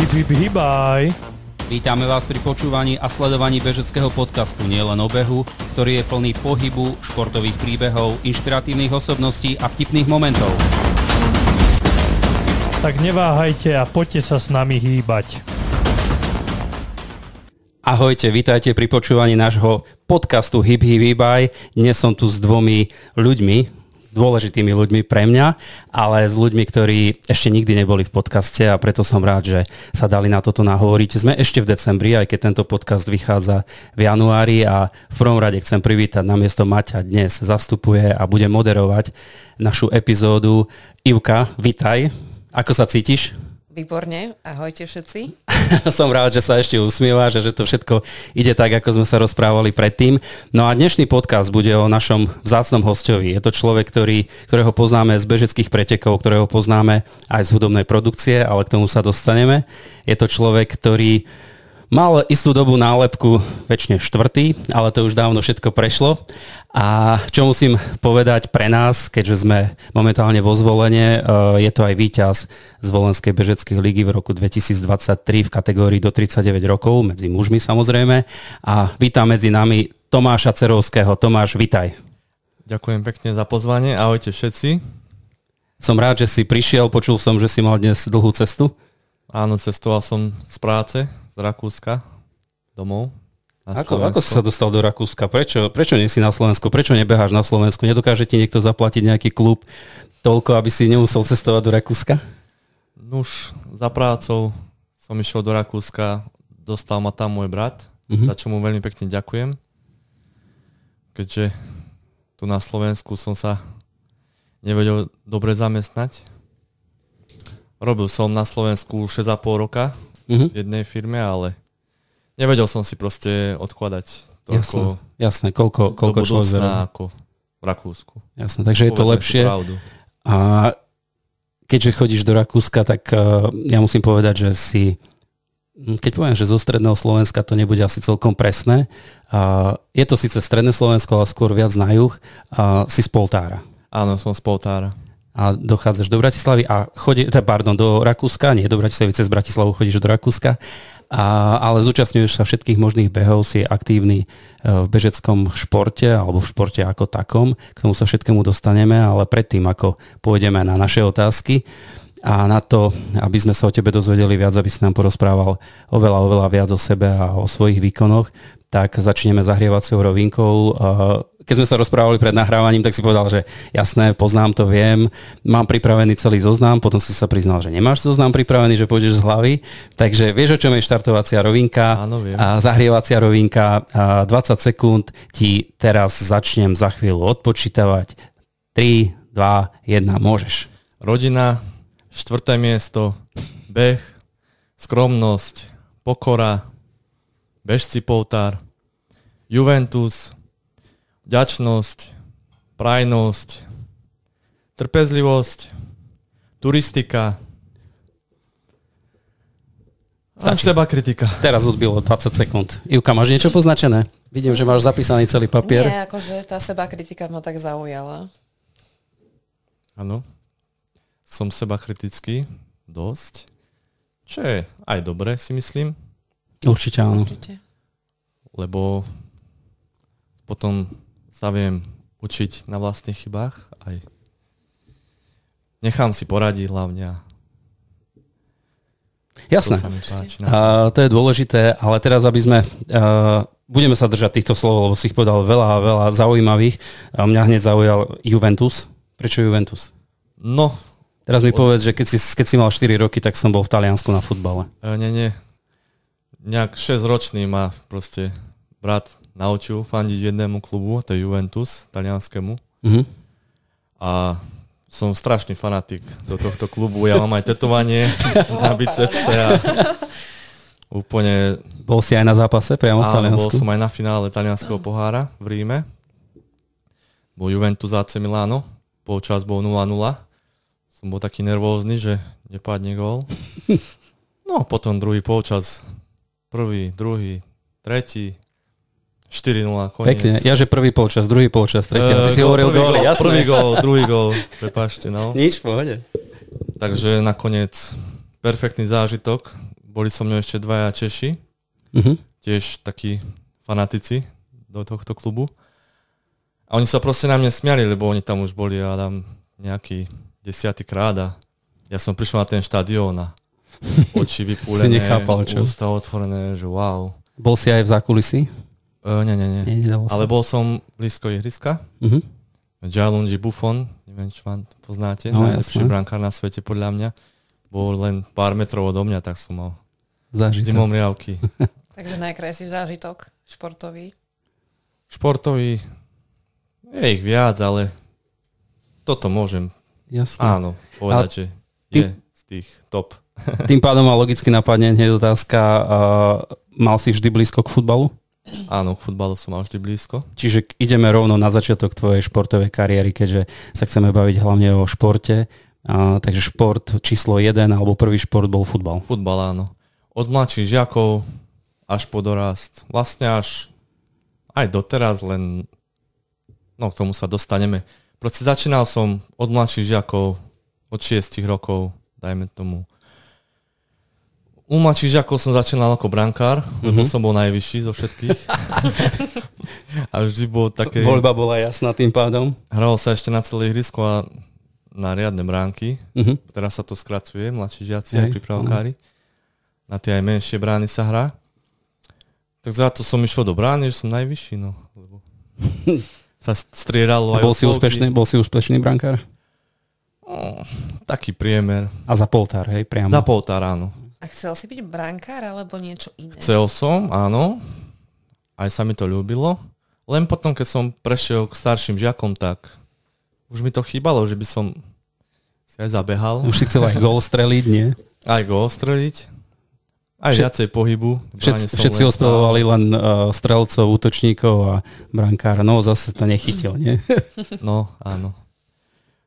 Hip, hip, hibaj. Vítame vás pri počúvaní a sledovaní bežeckého podcastu Nielen o behu, ktorý je plný pohybu, športových príbehov, inšpiratívnych osobností a vtipných momentov. Tak neváhajte a poďte sa s nami hýbať. Ahojte, vítajte pri počúvaní nášho podcastu Hip Hip Hibaj. Dnes som tu s dvomi ľuďmi, dôležitými ľuďmi pre mňa, ale s ľuďmi, ktorí ešte nikdy neboli v podcaste a preto som rád, že sa dali na toto nahovoriť. Sme ešte v decembri, aj keď tento podcast vychádza v januári a v prvom rade chcem privítať na miesto Maťa dnes zastupuje a bude moderovať našu epizódu. Ivka, vitaj. Ako sa cítiš? Výborne, ahojte všetci. Som rád, že sa ešte usmieva, že, že to všetko ide tak, ako sme sa rozprávali predtým. No a dnešný podcast bude o našom vzácnom hostovi. Je to človek, ktorý, ktorého poznáme z bežeckých pretekov, ktorého poznáme aj z hudobnej produkcie, ale k tomu sa dostaneme. Je to človek, ktorý Mal istú dobu nálepku väčšine štvrtý, ale to už dávno všetko prešlo. A čo musím povedať pre nás, keďže sme momentálne vo zvolenie, eh, je to aj víťaz z Volenskej bežeckej ligy v roku 2023 v kategórii do 39 rokov, medzi mužmi samozrejme. A vítam medzi nami Tomáša Cerovského. Tomáš, vitaj. Ďakujem pekne za pozvanie. Ahojte všetci. Som rád, že si prišiel. Počul som, že si mal dnes dlhú cestu. Áno, cestoval som z práce, z Rakúska domov. Ako, ako si sa dostal do Rakúska? Prečo, prečo nie si na Slovensku? Prečo nebeháš na Slovensku? Nedokáže ti niekto zaplatiť nejaký klub toľko, aby si nemusel cestovať do Rakúska? No už za prácou som išiel do Rakúska, dostal ma tam môj brat, mm-hmm. za čo mu veľmi pekne ďakujem. Keďže tu na Slovensku som sa nevedel dobre zamestnať. Robil som na Slovensku 6,5 roka mm-hmm. v jednej firme, ale nevedel som si proste odkladať toľko jasné, jasné. koľko, koľko človek ako v Rakúsku. Jasné, takže je to lepšie. A keďže chodíš do Rakúska, tak uh, ja musím povedať, že si hm, keď poviem, že zo stredného Slovenska to nebude asi celkom presné. Uh, je to síce stredné Slovensko, ale skôr viac na juh. Uh, si z Poltára. Áno, som z Poltára a dochádzaš do Bratislavy a chodí, teda, pardon, do Rakúska, nie do Bratislavy, cez Bratislavu chodíš do Rakúska, a, ale zúčastňuješ sa všetkých možných behov, si aktívny e, v bežeckom športe alebo v športe ako takom. K tomu sa všetkému dostaneme, ale predtým, ako pôjdeme na naše otázky a na to, aby sme sa o tebe dozvedeli viac, aby si nám porozprával oveľa, oveľa viac o sebe a o svojich výkonoch, tak začneme zahrievacou rovinkou. Keď sme sa rozprávali pred nahrávaním, tak si povedal, že jasné, poznám to, viem, mám pripravený celý zoznam, potom si sa priznal, že nemáš zoznam pripravený, že pôjdeš z hlavy. Takže vieš, o čom je štartovacia rovinka Áno, viem. a zahrievacia rovinka. A 20 sekúnd ti teraz začnem za chvíľu odpočítavať. 3, 2, 1, môžeš. Rodina, štvrté miesto, beh, skromnosť, pokora, bežci Poltár, Juventus, vďačnosť, prajnosť, trpezlivosť, turistika, a seba kritika. Teraz odbilo 20 sekúnd. Ivka, máš niečo poznačené? Vidím, že máš zapísaný celý papier. Nie, akože tá seba kritika ma tak zaujala. Áno. Som seba kritický. Dosť. Čo je aj dobré, si myslím. Určite áno. Určite. Lebo potom sa viem učiť na vlastných chybách aj nechám si poradiť hlavne. Jasné. To, uh, to je dôležité, ale teraz, aby sme... Uh, budeme sa držať týchto slov, lebo si ich povedal veľa, veľa zaujímavých. Uh, mňa hneď zaujal Juventus. Prečo Juventus? No. Teraz mi od... povedz, že keď si, keď si mal 4 roky, tak som bol v Taliansku na futbale. Uh, nie, nie. Nejak 6 ročný má proste brat naučil fandiť jednému klubu, to je Juventus, talianskému. Mm-hmm. A som strašný fanatik do tohto klubu. Ja mám aj tetovanie na bicepse a úplne... Bol si aj na zápase priamo v Taliansku? bol som aj na finále talianského pohára v Ríme. Bol Juventus AC Milano. Polčas bol 0-0. Som bol taký nervózny, že nepadne gól. No, potom druhý polčas. Prvý, druhý, tretí, 4-0, koniec. Pekne. Ja, že prvý polčas, druhý polčas, tretí. Uh, ty si hovoril góly, jasné. Prvý gól, druhý gól, prepáčte, no. Nič, pohode. Takže nakoniec perfektný zážitok. boli so mnou ešte dvaja Češi, Uh-huh. tiež takí fanatici do tohto klubu. A oni sa proste na mňa smiali, lebo oni tam už boli, ja tam nejaký desiatý krát a ja som prišiel na ten štadión a oči vypúlené, nechápal, čo? ústa otvorené, že wow. Bol si aj v zákulisí? Uh, nie, nie, nie. Ale bol som blízko ihriska. Uh-huh. Gianluigi Buffon, neviem, či vám poznáte, No, najlepší jasné. brankár na svete podľa mňa. Bol len pár metrov odo mňa, tak som mal Zážitok. zimom riavky. Takže najkrajší zážitok športový. Športový, je ich viac, ale toto môžem, Jasné. áno, povedať, že ty- je z tých top. Tým pádom ma logicky napadne hneď otázka, uh, mal si vždy blízko k futbalu? Áno, k futbalu som mal vždy blízko. Čiže ideme rovno na začiatok tvojej športovej kariéry, keďže sa chceme baviť hlavne o športe. Uh, takže šport číslo 1 alebo prvý šport bol futbal. Futbal, áno. Od mladších žiakov až po dorast. Vlastne až aj doteraz, len no k tomu sa dostaneme. Proste začínal som od mladších žiakov, od 6 rokov, dajme tomu. U mladších žiakov som začínal ako brankár, lebo Mhm. som bol najvyšší zo všetkých. a vždy bol také... Voľba bola jasná tým pádom. Hralo sa ešte na celé ihrisko a na riadne bránky. Uh-huh. Teraz sa to skracuje, mladší žiaci aj pripravkári. Na tie aj menšie brány sa hrá. Tak za to som išiel do brány, že som najvyšší, no. Lebo sa striedalo aj Bol si, úspešný, bol si úspešný brankár? No, taký priemer. A za poltár, hej, priamo. Za poltár, áno. A chcel si byť brankár alebo niečo iné? Chcel som, áno. Aj sa mi to ľúbilo. Len potom, keď som prešiel k starším žiakom, tak už mi to chýbalo, že by som si aj zabehal. Už si chcel aj gol streliť, nie? Aj go ostreliť. Aj Všet- viacej pohybu. V bráne Všetci, ospevovali len uh, strelcov, útočníkov a brankára. No zase to nechytil, nie? No, áno.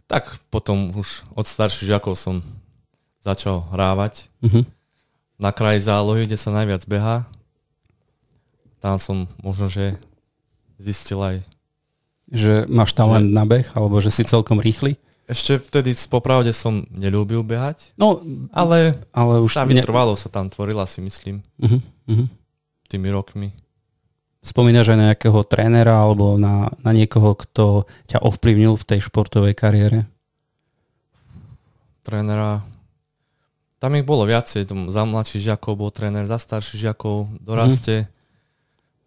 Tak potom už od starších žiakov som začal hrávať. Uh-huh. Na kraji zálohy, kde sa najviac behá. Tam som možno, že zistil aj Že máš talent na beh, alebo že si celkom rýchly. Ešte vtedy popravde som nelúbil behať, No, ale ale už... tá vytrvalosť sa tam tvorila, si myslím, Uh-huh, uh-huh. tými rokmi. Spomínaš aj na nejakého trénera alebo na, na niekoho, kto ťa ovplyvnil v tej športovej kariére? Trénera, tam ich bolo viacej, tam za mladších žiakov bol tréner, za starších žiakov, doraste,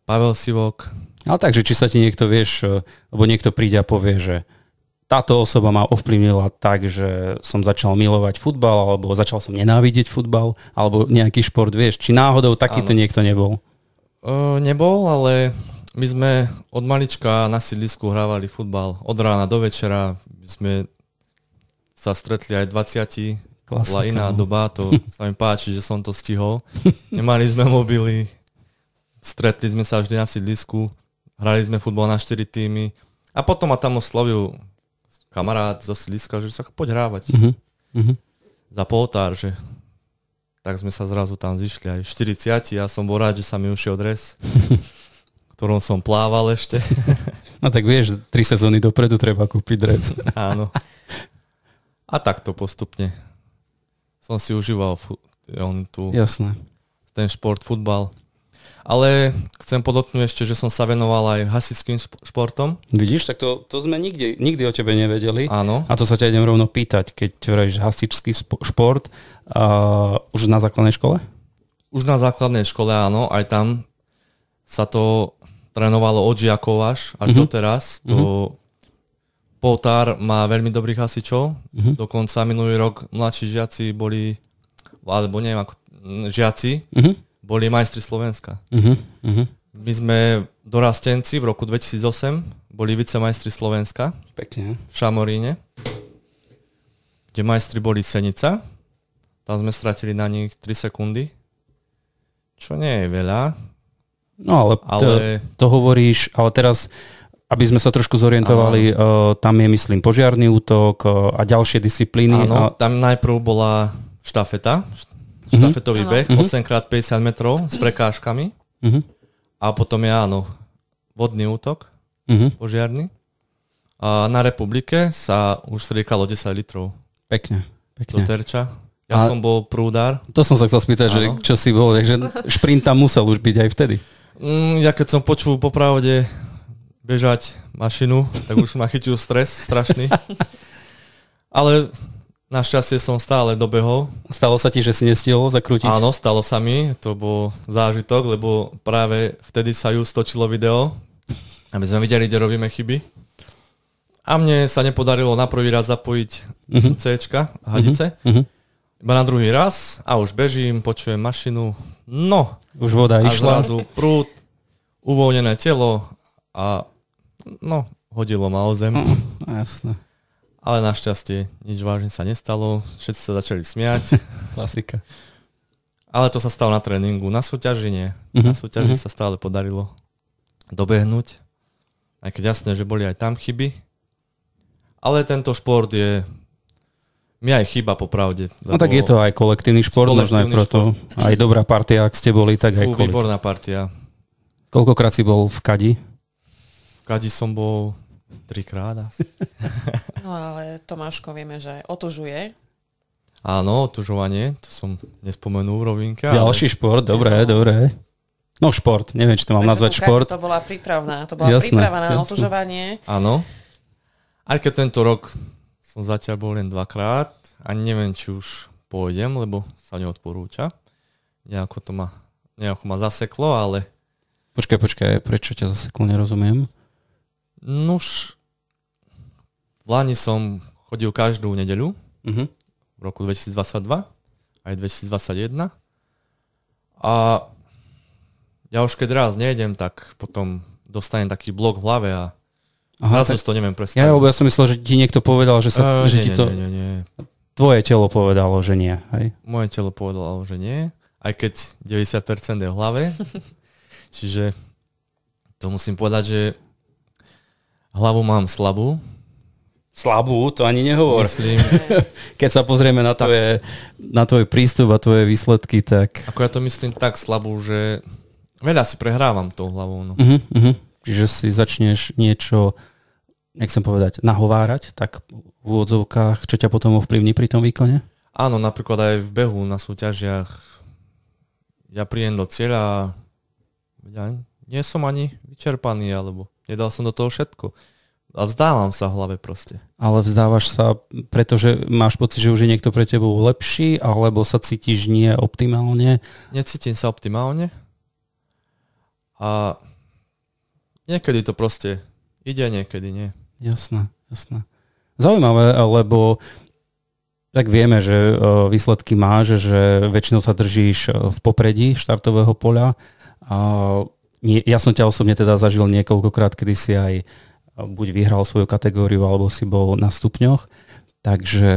Pavel Sivok, Ale takže, či sa ti niekto, vieš, eh, lebo niekto príde a povie, že táto osoba ma ovplyvnila tak, že som začal milovať futbal, alebo začal som nenávidieť futbal, alebo nejaký šport, vieš, či náhodou takýto Áno. niekto nebol. Uh, nebol, ale my sme od malička na sídlisku hrávali futbal. Od rána do večera sme sa stretli aj 20. Bola Klasika, iná no. doba, to sa mi páči, že som to stihol. Nemali sme mobily, stretli sme sa vždy na sídlisku, hrali sme futbal na 4 týmy a potom ma tam oslovil kamarát zo sídliska, že sa poď hrávať mhm. za poltár, že tak sme sa zrazu tam zišli aj 40 ja som bol rád, že sa mi ušiel dres, ktorom som plával ešte. No tak vieš, tri sezóny dopredu treba kúpiť dres. Áno. A takto postupne som si užíval fu- on tu, Jasné. ten šport, futbal. Ale chcem podotknúť ešte, že som sa venoval aj hasičským šp- športom. Vidíš, tak to, to sme nikdy, nikdy o tebe nevedeli. Áno. A to sa ťa idem rovno pýtať, keď hovoríš hasičský šport, uh, už na základnej škole? Už na základnej škole, áno, aj tam sa to trénovalo od žiakov až, až Mhm. doteraz. To Poltár má veľmi dobrých hasičov, Mhm. dokonca minulý rok mladší žiaci boli, alebo neviem ako, m, žiaci, Uh-huh. boli majstri Slovenska. Uh-huh. Uh-huh. My sme dorastenci v roku 2008, boli vicemajstri Slovenska Pekne. v Šamoríne, kde majstri boli Senica. Tam sme stratili na nich 3 sekundy, čo nie je veľa, No ale, ale to, to hovoríš, ale teraz, aby sme sa trošku zorientovali, uh, tam je myslím požiarný útok uh, a ďalšie disciplíny. áno, A, tam najprv bola štafeta, št- Mhm. štafetový Áno. beh, Mhm. 8x50 metrov s prekážkami uh-huh. a potom je áno, vodný útok, Uh-huh. požiarny. A na republike sa už striekalo 10 litrov Pekne. do Pekne. terča. Ja A- som bol prúdar. To som sa chcel spýtať, že čo si bol, takže šprint tam musel už byť aj vtedy. Mm, ja keď som počul popravde bežať mašinu, tak už ma chytil stres strašný. Ale našťastie som stále dobehol. Stalo sa ti, že si nestihol zakrútiť? Áno, stalo sa mi, to bol zážitok, lebo práve vtedy sa ju stočilo video, aby sme videli, kde robíme chyby. A mne sa nepodarilo na prvý raz zapojiť Mhm. C, hadice. Mhm. Iba na druhý raz a už bežím, počujem mašinu, no Už voda a išla. zrazu prúd, uvoľnené telo a no, hodilo ma o zem. Mm, Jasné, Ale našťastie nič vážne sa nestalo, všetci sa začali smiať. klasika. Ale to sa stalo na tréningu. Na súťaži nie. Mhm, Na súťaži mhm. sa stále podarilo dobehnúť. Aj keď jasné, že boli aj tam chyby. Ale tento šport je... Mi aj chyba popravde. No tak je to aj kolektívny šport, možno aj Kolektívny preto. Aj dobrá partia, ak ste boli, tak aj Fú, kvôli. výborná partia. Koľkokrát si bol v Kadi? Kadi som bol trikrát asi. No ale Tomáško vieme, že otužuje. Áno, otužovanie, to som nespomenul v rovinke. ale- Ďalší šport, dobré, dobré. No šport, neviem, či to mám Takže nazvať šport. To bola prípravná, to bola Jasné, príprava na jasné. otužovanie. Áno. Aj keď tento rok som zatiaľ bol len dvakrát a neviem, či už pôjdem, lebo sa neodporúča. Nejako to ma, nejako ma zaseklo, ale Počkaj, počkaj, prečo ťa zaseklo, nerozumiem. Nuž v Lani som chodil každú nedeľu Mhm. v roku 2022 aj 2021 a ja už keď raz nejdem, tak potom dostanem taký blok v hlave a Aha, zrazu tak, to neviem ja, predstaviť. lebo ja som myslel, že ti niekto povedal, že, sa, Eh, že nie, ti to nie, nie, nie. tvoje telo povedalo, že nie. Hej? Moje telo povedalo, že nie, aj keď 90% je v hlave. Čiže to musím povedať, že hlavu mám slabú. Slabú, to ani nehovor. Myslím, Keď sa pozrieme na, tvoje, na tvoj prístup a tvoje výsledky, tak... ako ja to myslím tak slabú, že veľa si prehrávam tou hlavou. No. Uh-huh, uh-huh. Čiže si začneš niečo, nechcem povedať, nahovárať, tak v úvodzovkách, čo ťa potom ovplyvní pri tom výkone? Áno, napríklad aj v behu na súťažiach ja príjem do cieľa a ja nie som ani vyčerpaný, alebo nedal som do toho všetko. A vzdávam sa v hlave proste. Ale vzdávaš sa, pretože máš pocit, že už je niekto pre tebou lepší, alebo sa cítiš nie optimálne? necítim sa optimálne a niekedy to proste ide, niekedy nie. Jasné, jasné. Zaujímavé, lebo tak vieme, že e, výsledky máš, že väčšinou sa držíš e, v popredí štartového poľa. A nie- Ja som ťa osobne teda zažil niekoľkokrát, kedy si aj e, buď vyhral svoju kategóriu, alebo si bol na stupňoch. Takže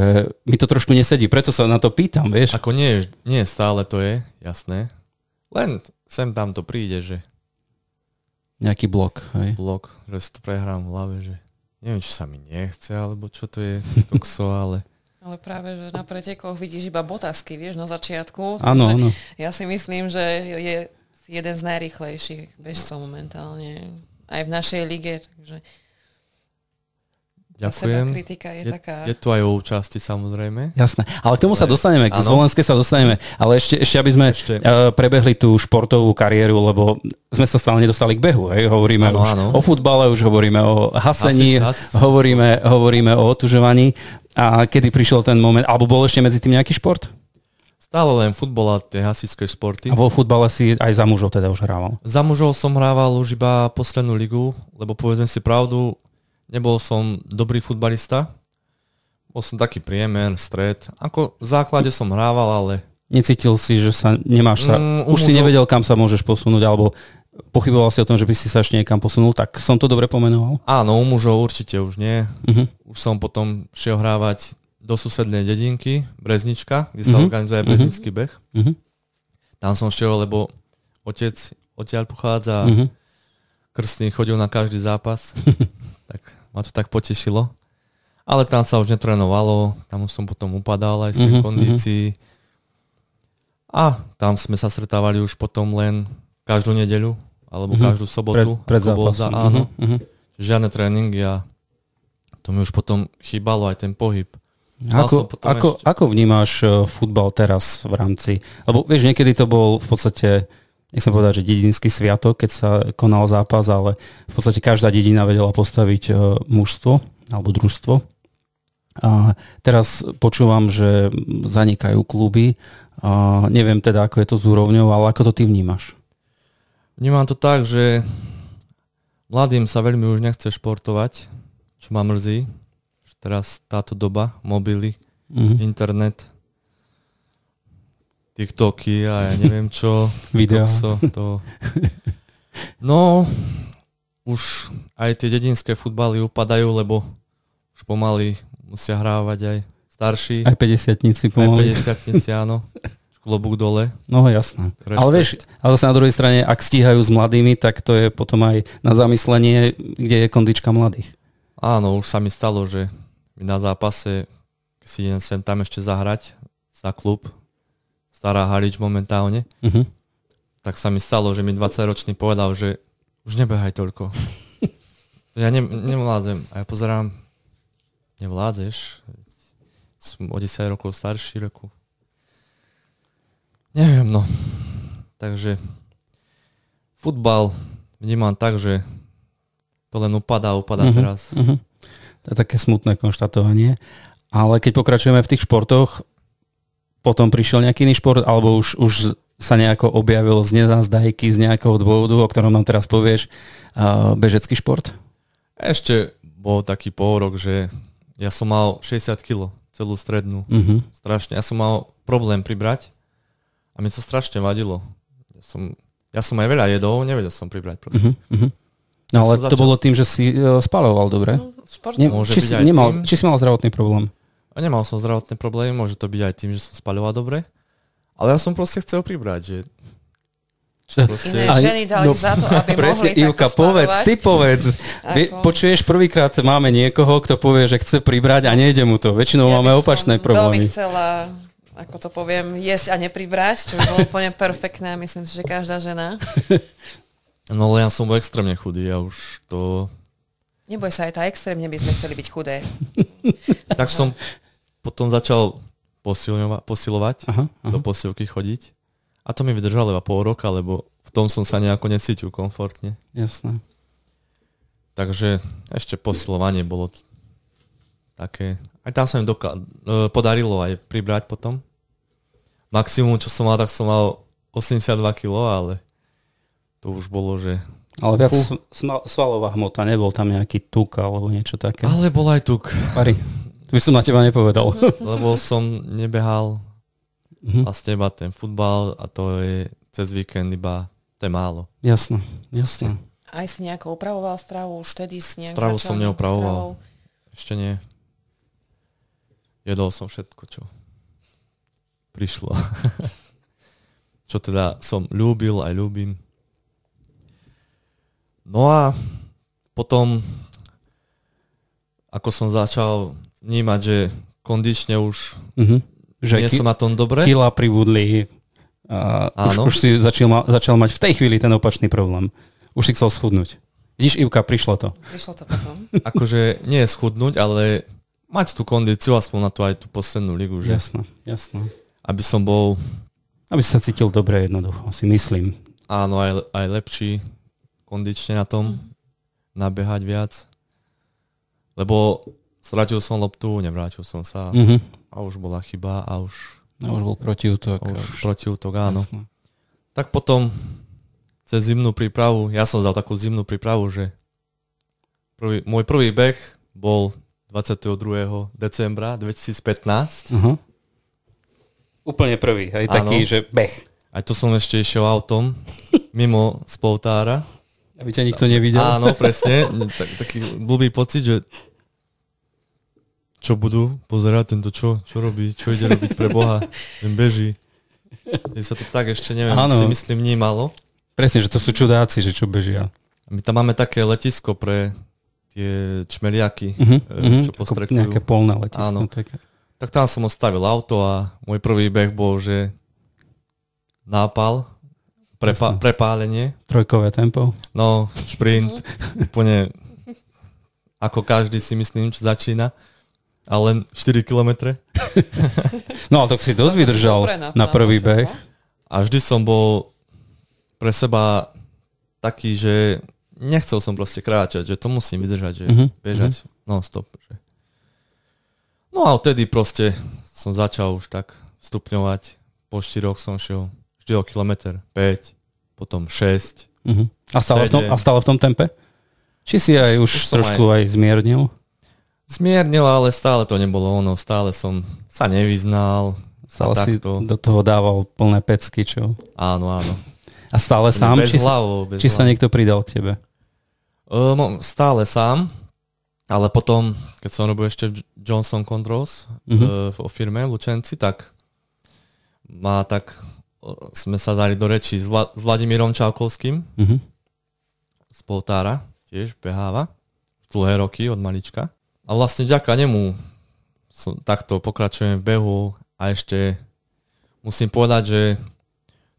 mi to trošku nesedí, preto sa na to pýtam, vieš. Ako nie, nie stále to je, jasné. Len sem tam to príde, že Nejaký blok, hej. blok, že si to prehrám v hlave, že neviem, či sa mi nechce, alebo čo to je, kokso, ale Ale práve, že na pretekoch vidíš iba botasky, vieš, na začiatku. Áno, áno. Ja si myslím, že je jeden z najrychlejších bežcov momentálne aj v našej lige, takže tá seba ďakujem. kritika je, Je, taká... je tu aj o účasti samozrejme. Jasné. Ale k tomu sa Ale- dostaneme, k áno. Zvolenské sa dostaneme. Ale ešte, ešte aby sme Ešte- uh, prebehli tú športovú kariéru, lebo sme sa stále nedostali k behu. Hej? Hovoríme Áno, už áno. o futbale, už hovoríme o hasení, Hasič- hasič- hovoríme, hovoríme o otužovaní. A kedy prišiel ten moment, alebo bol ešte medzi tým nejaký šport? Stále len futbol a tie hasičské športy. A vo futbale si aj za mužov teda už hrával. Za mužov som hrával už iba poslednú ligu, lebo povedzme si pravdu, nebol som dobrý futbalista. Bol som taký priemer, stred. Ako v základe som hrával, ale Necítil si, že sa nemáš sa, Mm, už si mužov- nevedel, kam sa môžeš posunúť, alebo pochyboval si o tom, že by si sa ešte niekam posunul, tak som to dobre pomenoval? áno, u mužov určite už nie. Uh-huh. Už som potom šiel hrávať do susednej dedinky, Breznička, kde sa Mhm. organizuje Mhm. Breznický beh. Uh-huh. Tam som šiel, lebo otec odtiaľ pochádza Uh-huh. krstný chodil na každý zápas. tak ma to tak potešilo. Ale tam sa už netrénovalo, tam už som potom upadal aj z tej Mhm, kondícií. A tam sme sa stretávali už potom len každú nedeľu, alebo Mhm. každú sobotu. Pred, pred bol za, áno, Uh-huh. žiadne tréningy a to mi už potom chýbalo aj ten pohyb. Ako, ako, ešte- ako vnímáš eh, futbal teraz v rámci, lebo vieš, niekedy to bol v podstate, nechcem povedať, že dedinský sviatok, keď sa konal zápas, ale v podstate každá dedina vedela postaviť eh, mužstvo alebo družstvo. A teraz počúvam, že zanikajú kluby. A neviem teda, ako je to s úrovňou, ale ako to ty vnímaš? Vnímam to tak, že mladým sa veľmi už nechce športovať, čo ma mrzí. Teraz táto doba, mobily, Mhm. internet, TikToky a ja neviem čo. Videá. kokso, to... No, už aj tie dedinské futbaly upadajú, lebo už pomaly musia hrávať aj starší, Aj 50 aj pomaly. 50 áno. Klobúk dole. No jasné. Rešpekt. Ale vieš, ale zase na druhej strane, ak stíhajú s mladými, tak to je potom aj na zamyslenie, kde je kondička mladých. Áno, už sa mi stalo, že na zápase keď si idem sem tam ešte zahrať za klub, stará Harič momentálne, Uh-huh. tak sa mi stalo, že mi 20-ročný povedal, že už nebehaj toľko. ja ne, nevládzem. A ja pozerám, nevládzeš? Som o 10 rokov starší roku. Neviem, no. Takže futbal vnímam tak, že to len upadá, upadá Mhm, teraz. Uh-huh. To je také smutné konštatovanie. Ale keď pokračujeme v tých športoch, potom prišiel nejaký iný šport, alebo už, už sa nejako objavil z nezazdajky, z nejakého dôvodu, o ktorom nám teraz povieš, bežecký šport? Ešte bol taký pôrok, že ja som mal 60 kg, celú strednú. Uh-huh. Strašne. Ja som mal problém pribrať a mi to strašne vadilo. Ja som, ja som aj veľa jedol, nevedel som pribrať proste. Uh-huh. No Ja ale som to začal- bolo tým, že si uh, spaloval, dobre? No, šport. Ne, Môže či, byť si, aj nemal, tým. či si mal zdravotný problém? A nemal som zdravotné problémy, môže to byť aj tým, že som spaľoval dobre. Ale ja som proste chcel pribrať, že proste, Iné ženy dali no, za to, aby Presne, mohli Ivka, takto povedz, spalovať. ty povedz. Ako? počuješ, prvýkrát máme niekoho, kto povie, že chce pribrať a nejde mu to. Väčšinou Ja máme by opačné som problémy. veľmi chcela, ako to poviem, jesť a nepribrať, čo by bolo úplne perfektné myslím si, že každá žena. no ale ja som bol extrémne chudý a už to... Neboj sa, aj tá extrémne by sme chceli byť chudé. Tak som potom začal posilňova- posilovať, Aha, aha. do posilky chodiť. A to mi vydržalo iba pol roka, lebo v tom som sa nejako necítil komfortne. Jasné. Takže ešte posilovanie bolo také... Aj tam sa mi doka- e, podarilo aj pribrať potom. Maximum, čo som mal, tak som mal 82 kg, ale to už bolo, že... Ale viac sma- svalová hmota, nebol tam nejaký tuk alebo niečo také. Ale bol aj tuk, Pari, to by som na teba nepovedal. lebo som nebehal Mhm. vlastne iba ten futbal a to je cez víkend iba, to je málo. Jasné, jasné. Aj si nejako upravoval stravu, už vtedy si nejak Stravu som neupravoval. stravou? Ešte nie. Jedol som všetko, čo prišlo. čo teda som ľúbil, aj ľúbim. No a potom, ako som začal vnímať, že kondične už Mhm. Že nie som na tom dobre, kila pribudli. A už, Áno. už si začal, ma- začal mať v tej chvíli ten opačný problém. Už si chcel schudnúť. Vidíš, Ivka, prišlo to. Prišlo to potom. akože nie je schudnúť, ale mať tú kondíciu, aspoň na tú aj tú poslednú ligu, že Jasné, jasné. aby som bol Aby sa cítil dobre jednoducho, si myslím. áno, aj, aj lepší kondične na tom, nabehať viac. Lebo stratil som loptu, nevrátil som sa Mhm. a už bola chyba a už, A už bol protiútok. a už protiútok, áno. Jasné. Tak potom cez zimnú prípravu, ja som dal takú zimnú prípravu, že prvý, môj prvý beh bol 22. decembra 2015. Aha. Úplne prvý, Áno. taký, že beh. Aj to som ešte išiel autom, mimo spoltára. Aby ťa nikto nevidel. Áno, presne. Tak, taký blbý pocit, že čo budú pozerať tento, čo, čo robí, čo ide robiť pre Boha, ten beží. Keď sa to tak ešte, neviem, Áno. si myslím vnímalo. Presne, že to sú čudáci, že čo bežia. My tam máme také letisko pre tie čmeliaky, Uh-huh, e, čo postrekujú. Nejaké polné letisko. Áno. Také. Tak tam som ostavil auto a môj prvý beh bol, že nápal, prepa- prepálenie, Trojkové tempo. no šprint, úplne ako každý si myslím, čo začína. a len 4 kilometre. No ale tak si dosť si vydržal na prvý beh. A vždy som bol pre seba taký, že nechcel som proste kráčať, že to musím vydržať, že Mhm, bežať non-stop. Že. No a odtedy proste som začal už tak stupňovať. Po 4 som šiel o kilometr, 5, potom 6. Mhm. A, stále v tom, a stále v tom tempe? Či si aj už, Už trošku aj, zmiernil? Zmiernil, ale stále to nebolo ono, stále som sa nevyznal. Stále si takto. do toho dával plné pecky, čo? Áno, áno. A stále sám? bez Či, sa, hlavou, bez či sa niekto pridal k tebe? Um, stále sám, ale potom, keď som robil ešte Johnson Controls Mhm. uh, vo firme Lučenci, tak ma tak sme sa dali do reči s, Vla, s Vladimírom Čaukovským Mhm. z Poltára, tiež beháva, dlhé roky od malička. A vlastne ďaká nemu som, takto pokračujem v behu a ešte musím povedať, že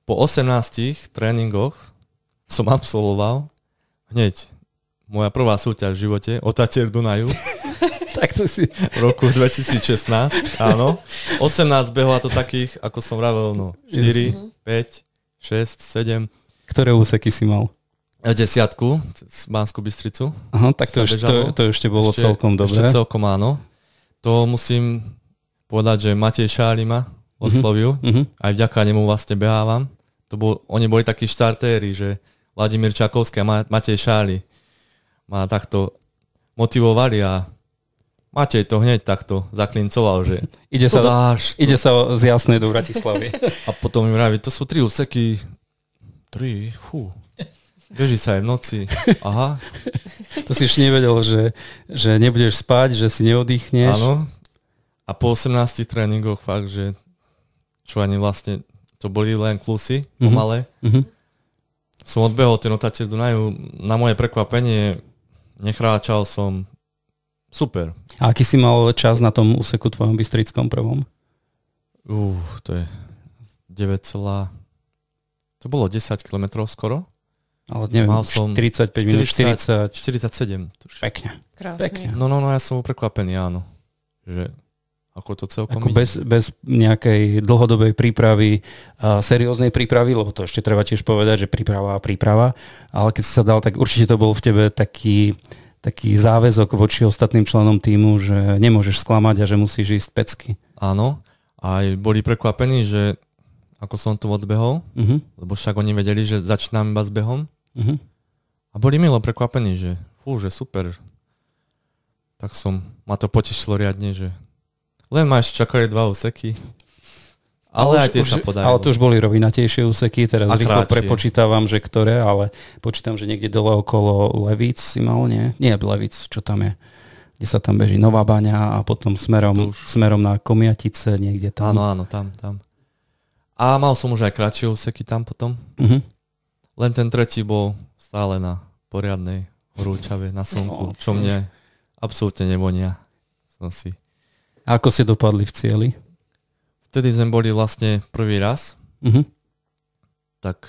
po 18 tréningoch som absolvoval hneď moja prvá súťaž v živote, Otatier Dunaju, Tak to si... v roku 2016, áno. 18 behov a to takých, ako som vravel, no 4, 5, 6, 7, Ktoré úseky si mal? a desiatku z Banskú Bystricu. Aha, tak to, už, to, bežalo. to ešte bolo Ešte- celkom dobré. Ešte celkom áno. To musím povedať, že Matej Šáli ma oslovil. Mhm. Aj vďaka nemu vlastne behávam. To bol, oni boli takí štartéri, že Vladimír Čakovský a Ma- Matej Šáli ma takto motivovali a Matej to hneď takto zaklincoval, že Ide sa, dáš. ide sa z jasnej do Bratislavy. A potom mi vraví, to sú tri úseky. Tri, fú. Beží sa aj v noci. Aha, to si ešte nevedel, že, že nebudeš spať, že si neoddychneš. Áno. A po 18 tréningoch fakt, že čo ani vlastne, to boli len klusy, Mhm. pomalé. Mhm. Som odbehol ten otateľ Dunaju. Na moje prekvapenie nechráčal som super. A aký si mal čas na tom úseku tvojom bystrickom prvom? Uh, to je 9, to bolo 10 km skoro. Ale neviem, Mal som 45 minút, 40. 47. tuším. Pekne. Krásne. Pekne. No, no, no, ja som prekvapený, áno. Že ako to celkom Ako ide. bez, bez nejakej dlhodobej prípravy, a serióznej prípravy, lebo to ešte treba tiež povedať, že príprava a príprava, ale keď si sa dal, tak určite to bol v tebe taký, taký záväzok voči ostatným členom týmu, že nemôžeš sklamať a že musíš ísť pecky. Áno. Aj boli prekvapení, že ako som to odbehol, Uh-huh. lebo však oni vedeli, že začínam iba s behom. Uh-huh. A boli milo prekvapení, že fú, že super. Tak som, ma to potešilo riadne, že len ma ešte čakali dva úseky. Ale aj tie sa podarilo. Ale to už boli rovinatejšie úseky, teraz A rýchlo kratšie. prepočítavam, že ktoré, ale počítam, že niekde dole okolo Levíc si mal, nie? Nie, Levíc, čo tam je? Kde sa tam beží Nová baňa a potom smerom, už- smerom na Komiatice, niekde tam. Áno, áno, tam, tam. A mal som už aj kratšie úseky tam potom. Uh-huh. Len ten tretí bol stále na poriadnej horúčave, na No, slnku, čo mne absolútne nevonia. Som si. A ako ste dopadli v cieli? Vtedy sme boli vlastne prvý raz, Uh-huh. tak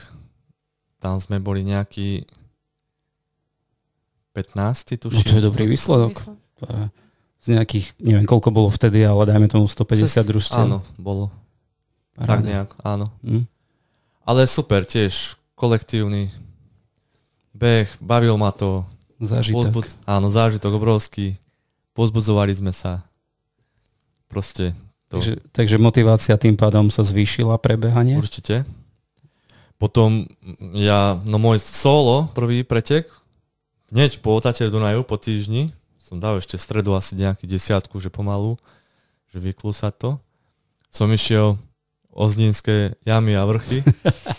tam sme boli nejaký 15. No tuším. to je dobrý výsledok. To je z nejakých, neviem koľko bolo vtedy, ale dajme tomu 150 Cez- družstiev. Áno, bolo. Tak Paráda. nejak, áno. Hm. Ale super tiež, kolektívny beh, bavil ma to. Zážitok. Pozbud, áno, zážitok obrovský. Pozbudzovali sme sa. Proste to Takže, takže motivácia tým pádom sa zvýšila pre behanie? určite. Potom ja, no môj solo, prvý pretek, hneď po Otate Dunaju, po týždni, som dal ešte v stredu asi nejaký desiatku, že pomalu, že vyklúsať to. Som išiel Ozdínske jamy a vrchy.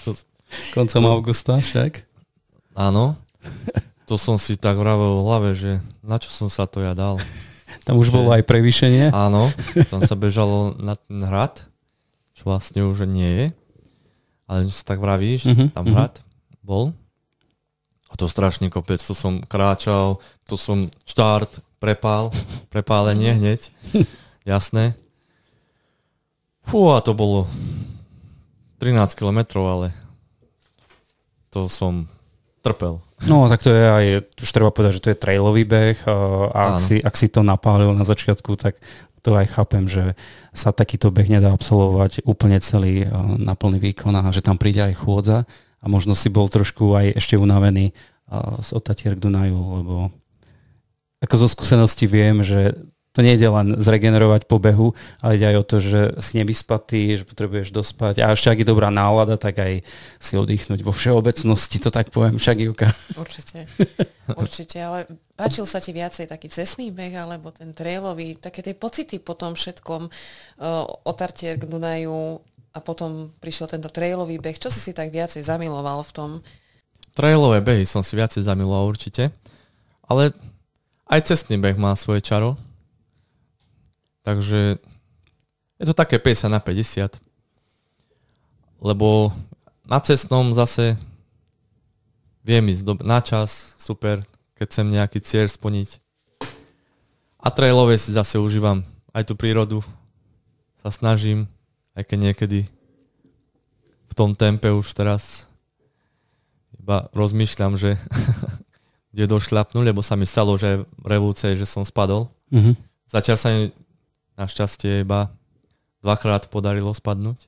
Koncom augusta však? Áno. To som si tak vravel v hlave, že na čo som sa to ja dal. Tam už Že- bolo aj prevýšenie? Áno, tam sa bežalo na ten hrad, čo vlastne už nie je. Ale že sa tak vravíš, Mhm, tam mhm. hrad bol. A to strašný kopec, to som kráčal, to som štart, prepál, prepálenie hneď, jasné. Fú, a to bolo 13 kilometrov, ale to som trpel. No, tak to je aj, už treba povedať, že to je trailový beh a ak si, ak si to napálil na začiatku, tak to aj chápem, že sa takýto beh nedá absolvovať úplne celý na plný výkon a že tam príde aj chôdza. A možno si bol trošku aj ešte unavený z Otatier k Dunaju, lebo ako zo skúsenosti viem, že to nejde len zregenerovať po behu, ale ide aj o to, že si nevyspatý, že potrebuješ dospať a ešte ak je dobrá nálada, tak aj si oddychnúť vo všeobecnosti, to tak poviem, však Juka. Určite, určite, ale páčil sa ti viacej taký cestný beh, alebo ten trailový, také tie pocity po tom všetkom, uh, otartier k Dunaju a potom prišiel tento trailový beh. Čo si si tak viacej zamiloval v tom? Trailové behy som si viacej zamiloval určite, ale aj cestný beh má svoje čaro, Takže je to také 50 na 50. Lebo na cestnom zase viem ísť do, na čas, super, keď chcem nejaký cieľ splniť. A trailové si zase užívam aj tú prírodu, sa snažím, aj keď niekedy v tom tempe už teraz iba rozmýšľam, že kde došľapnú, lebo sa mi stalo, že v revolúcie, že som spadol. Mm-hmm. Zatiaľ sa mi Našťastie iba dvakrát podarilo spadnúť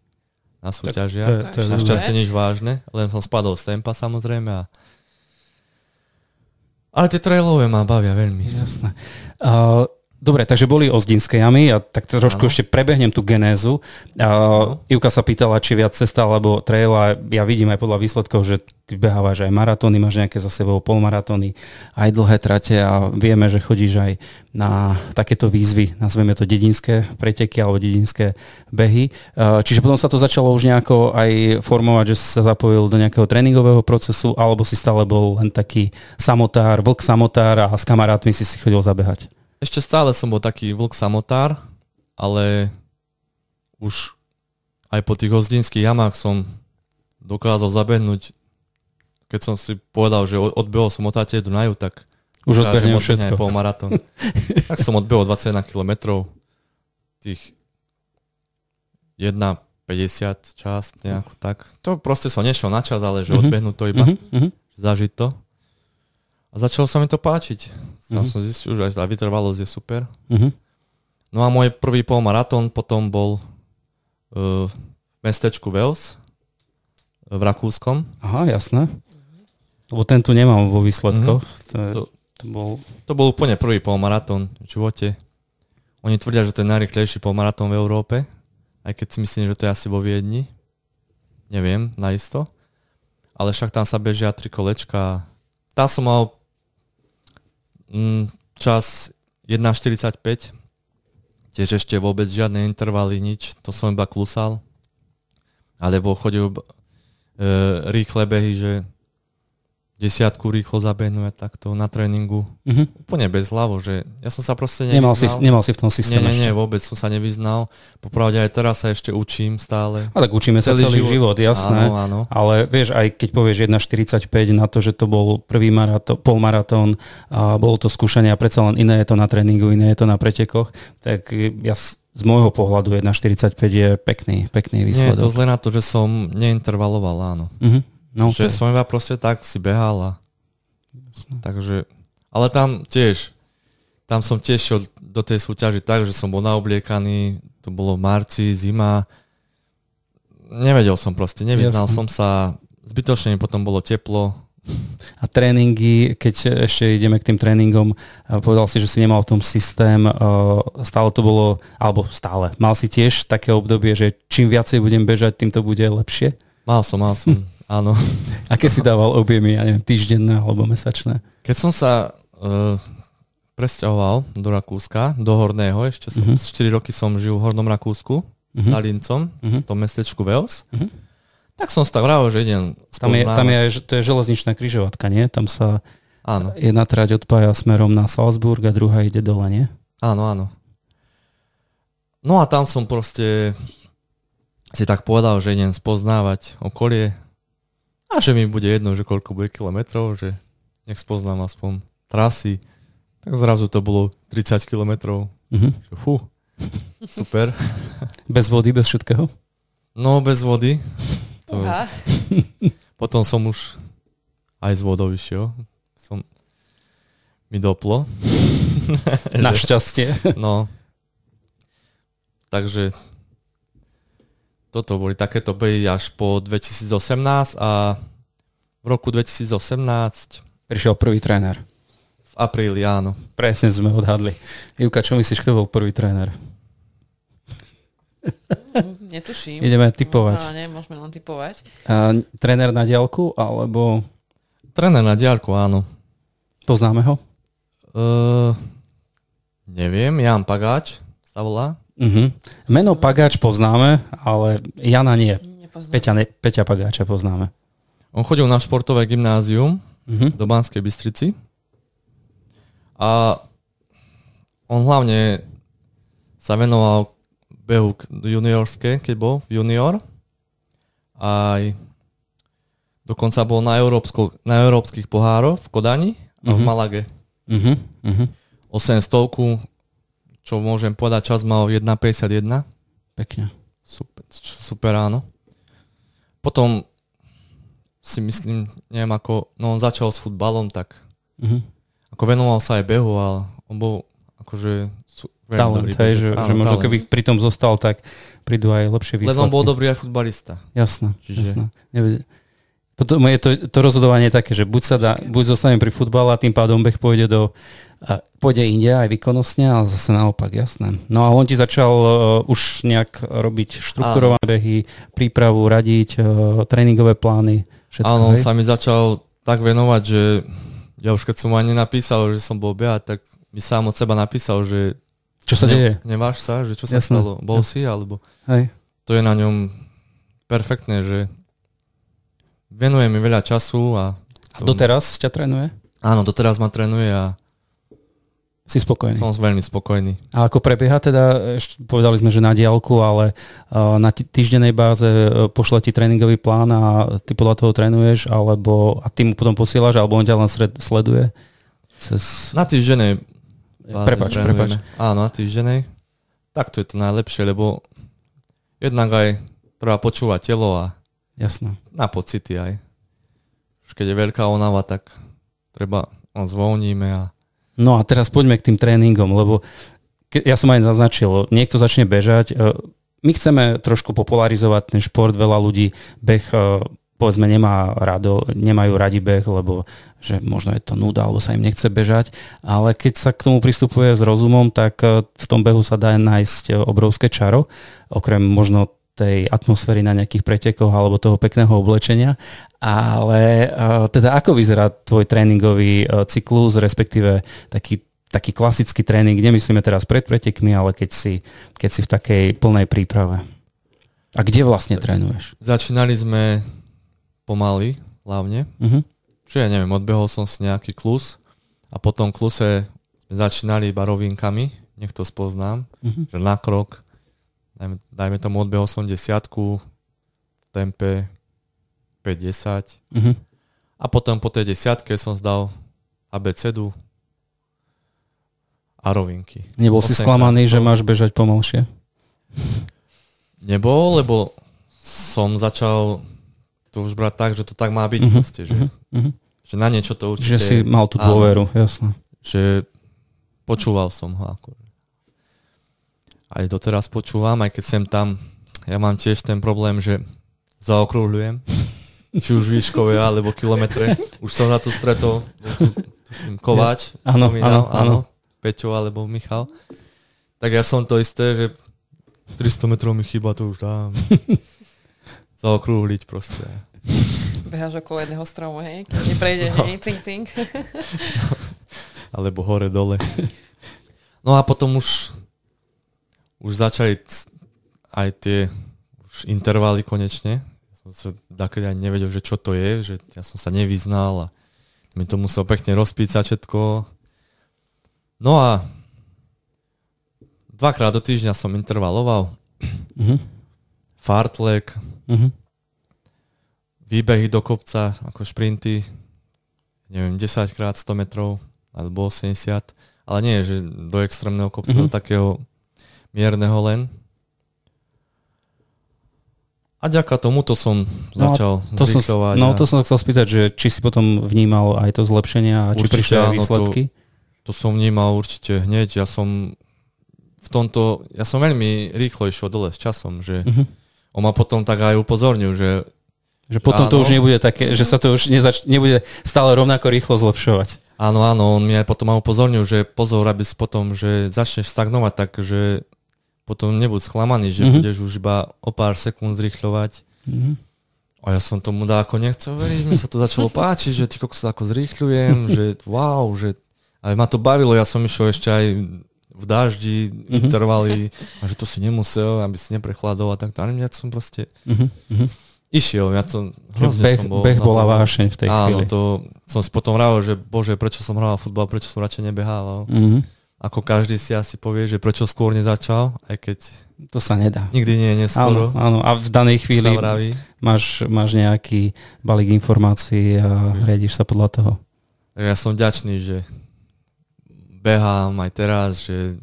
na súťažiach. To je, to je Našťastie nič vážne, len som spadol z tempa samozrejme. A... Ale tie trailové ma bavia veľmi. Jasné. Uh, Dobre, takže boli Ozdinské jamy a tak trošku ano. ešte prebehnem tú genézu. Uh, Ivka sa pýtala, či viac cesta alebo trail a ja vidím aj podľa výsledkov, že ty behávaš aj maratóny, máš nejaké za sebou polmaratóny, aj dlhé trate a vieme, že chodíš aj na takéto výzvy, nazveme to dedinské preteky alebo dedinské behy. Uh, čiže potom sa to začalo už nejako aj formovať, že si sa zapojil do nejakého tréningového procesu alebo si stále bol len taký samotár, vlk samotár a s kamarátmi si si chodil zabehať. Ešte stále som bol taký vlk samotár, ale už aj po tých hozdinských jamách som dokázal zabehnúť, keď som si povedal, že odbehol som od do Dunaju, tak už odbehnem všetko. Pol maratón. tak som odbehol 21 km, tých 1,50 čas, nejako tak. To proste som nešiel na čas, ale že uh-huh. odbehnúť to iba, uh-huh. zažiť to. A začalo sa mi to páčiť. Ja mm-hmm. som zistil, že aj vytrvalosť je super. Mm-hmm. No a môj prvý polmaratón potom bol uh, v mestečku Wales v Rakúskom. Aha, jasné. Lebo ten tu nemám vo výsledkoch. Mm-hmm. To, je, to, to, bol... to bol úplne prvý polmaratón v živote. Oni tvrdia, že to je najrychlejší polmaratón v Európe, aj keď si myslím, že to je asi vo Viedni. Neviem, naisto. Ale však tam sa bežia tri kolečka. Tam som mal Mm, čas 1.45, tiež ešte vôbec žiadne intervaly, nič, to som iba klusal. Alebo chodil e, rýchle behy, že desiatku rýchlo zabehnúť takto na tréningu. Uh-huh. Úplne bez hlavo, že ja som sa proste nevyznal. Nemal si, nemal si v tom systéme Nie, nie, nie, vôbec som sa nevyznal. Popravde aj teraz sa ešte učím stále. A tak učíme celý sa celý život, život jasné. Áno, áno. Ale vieš, aj keď povieš 1.45 na to, že to bol prvý maratón, polmaratón a bolo to skúšanie a predsa len iné je to na tréningu, iné je to na pretekoch, tak ja z môjho pohľadu 1.45 je pekný, pekný výsledok. Nie je to zle na to, že som neintervaloval, áno. Uh-huh. No, že som iba proste tak si behal a... Takže, ale tam tiež, tam som tiež šiel do tej súťaži tak, že som bol naobliekaný, to bolo v marci, zima. Nevedel som proste, nevyznal Jasne. som sa, zbytočne potom bolo teplo, a tréningy, keď ešte ideme k tým tréningom, povedal si, že si nemal v tom systém, stále to bolo, alebo stále, mal si tiež také obdobie, že čím viacej budem bežať, tým to bude lepšie? Mal som, mal som. Áno. Aké si dával objemy, ja neviem, týždenné alebo mesačné? Keď som sa uh, presťahoval do Rakúska, do Horného, ešte som, uh-huh. Mhm. 4 roky som žil v Hornom Rakúsku, uh-huh. za Lincom, uh-huh. v tom mestečku Wels. Uh-huh. Tak som sa vravil, že idem Tam je, tam je, to je železničná križovatka, nie? Tam sa áno. jedna trať odpája smerom na Salzburg a druhá ide dole, nie? Áno, áno. No a tam som proste si tak povedal, že idem spoznávať okolie, a že mi bude jedno, že koľko bude kilometrov, že nech spoznám aspoň trasy. Tak zrazu to bolo 30 kilometrov. Mm-hmm. Fú, super. Bez vody, bez všetkého? No, bez vody. To... Potom som už aj s vodou išiel. Som, mi doplo. Našťastie. No. Takže toto boli takéto behy až po 2018 a v roku 2018 Prišiel prvý tréner. v apríli, áno. Presne sme odhadli. Ivka, čo myslíš, kto bol prvý tréner? Mm, Netuším. Ideme typovať. No, ne, môžeme len typovať. A, tréner na diálku, alebo Tréner na diaľku, áno. poznáme ho? Uh, neviem, Jan Pagáč sa volá. Uh-huh. Meno Pagáč poznáme, ale Jana nie. Nepoznám. Peťa, ne, Peťa Pagáča poznáme. On chodil na športové gymnázium Uh-huh. do Banskej Bystrici a on hlavne sa venoval behu juniorské, keď bol junior. Aj dokonca bol na, európsko, na európskych pohároch v Kodani a v Mhm. Malage. Uh-huh. Uh-huh. 800, čo môžem povedať, čas mal 1,51. Pekne. Super, super áno. Potom si myslím, neviem ako, no on začal s futbalom, tak Uh-huh. ako venoval sa aj behu, ale on bol akože Talent, dobrý hej, že, Áno, že možno talent. keby pri tom zostal, tak prídu aj lepšie výsledky. on bol dobrý aj futbalista. Jasné, Čiže- jasné. Nevede- Potom je to, to rozhodovanie také, že buď sa dá, buď zostanem pri futbale a tým pádom beh pôjde do a pôjde inde aj výkonnostne, ale zase naopak, jasné. No a on ti začal uh, už nejak robiť štrukturované behy, prípravu, radiť, uh, tréningové plány, všetko, Áno, on sa mi začal tak venovať, že ja už keď som ani napísal, že som bol behať, tak mi sám od seba napísal, že Čo sa deje? neváš sa, že čo sa Jasné. stalo, bol si, alebo Hej. to je na ňom perfektné, že venuje mi veľa času a A doteraz ťa trénuje? áno, doteraz ma trénuje a Si spokojný. som veľmi spokojný. A ako prebieha teda, povedali sme, že na diálku, ale na tý- týždennej báze uh, pošle ti tréningový plán a ty podľa toho trénuješ, alebo a ty mu potom posielaš, alebo on ťa len sred, sleduje? Cez... Na týždenej Prepač, prepač. Áno, na týždenej. Takto je to najlepšie, lebo jednak aj treba počúvať telo a Jasné. na pocity aj. Už keď je veľká onava, tak treba, on zvolníme a No a teraz poďme k tým tréningom, lebo ke, ja som aj naznačil, niekto začne bežať, e, my chceme trošku popularizovať ten šport, veľa ľudí beh e, povedzme nemá rado, nemajú radi beh, lebo že možno je to nuda, alebo sa im nechce bežať, ale keď sa k tomu pristupuje s rozumom, tak e, v tom behu sa dá nájsť obrovské čaro, okrem možno tej atmosféry na nejakých pretekoch alebo toho pekného oblečenia. Ale uh, teda ako vyzerá tvoj tréningový uh, cyklus, respektíve taký, taký klasický tréning, nemyslíme teraz pred pretekmi, ale keď si, keď si v takej plnej príprave. A kde vlastne trénuješ? začínali sme pomaly, hlavne. Uh-huh. Čiže ja neviem, odbehol som si nejaký klus a potom kluse sme začínali iba rovinkami, nech to spoznám, Uh-huh. že na krok, dajme, dajme tomu odbehol som desiatku v tempe 5-10 Uh-huh. a potom po tej desiatke som zdal abecedu a rovinky. Nebol si sklamaný, že máš bežať pomalšie? Nebol, lebo som začal to už brať tak, že to tak má byť Mhm, proste, že, Uh-huh. že na niečo to určite... Že si mal tú áno. dôveru, jasné. že počúval som ho. Ako. Aj doteraz počúvam, aj keď sem tam, ja mám tiež ten problém, že zaokrúhľujem, či už výškové, alebo kilometre. Už som na tu stretol, tuším, Kováč, Áno, spomínal, áno, áno. Peťo alebo Michal. Tak ja som to isté, že 300 metrov mi chýba, to už dám. Zaokrúhliť proste. Beháš okolo jedného stromu, hej? Keď neprejde, No. hej? Cink, cink. alebo hore dole. No a potom už už začali t- aj tie už intervály konečne. Som sa takedy ani nevedel, že čo to je, že ja som sa nevyznal a mi to musel pekne rozpísať všetko. No a dvakrát do týždňa som intervaloval. Uh-huh. Fartlek, Uh-huh. výbehy do kopca, ako šprinty, neviem, 10 krát 100 metrov alebo 80, ale nie, že do extrémneho kopca, Mhm. do takého mierneho len. A ďaká tomuto som začal no, to som, no a... to som chcel spýtať, že či si potom vnímal aj to zlepšenie a či prišli aj výsledky? To, to som vnímal určite hneď. Ja som v tomto, ja som veľmi rýchlo išiel dole s časom, že uh-huh. on ma potom tak aj upozornil, že že potom áno. to už nebude také, že sa to už nezač- nebude stále rovnako rýchlo zlepšovať. Áno, áno, on mi aj potom upozornil, že pozor, aby si potom, že začneš stagnovať, tak že potom nebud sklamaný, že mm-hmm. budeš už iba o pár sekúnd zrýchľovať. Mm-hmm. A ja som tomu dá ako nechcel veriť, mi sa to začalo páčiť, že ty sa ako zrýchľujem, že wow, že aj ma to bavilo, ja som išiel ešte aj v daždi, mm-hmm. intervaly, a že to si nemusel, aby si neprechladol a tak, ale ja som proste mm-hmm. išiel, ja to hrozne beh, som bol. Beh bola vášeň v tej áno, chvíli. to som si potom hral, že bože, prečo som hral futbal, prečo som radšej nebehával. Mm-hmm ako každý si asi povie, že prečo skôr nezačal, aj keď... To sa nedá. Nikdy nie je neskoro. Áno, áno. a v danej chvíli máš, máš nejaký balík informácií a riadiš sa podľa toho. Ja som ďačný, že behám aj teraz, že,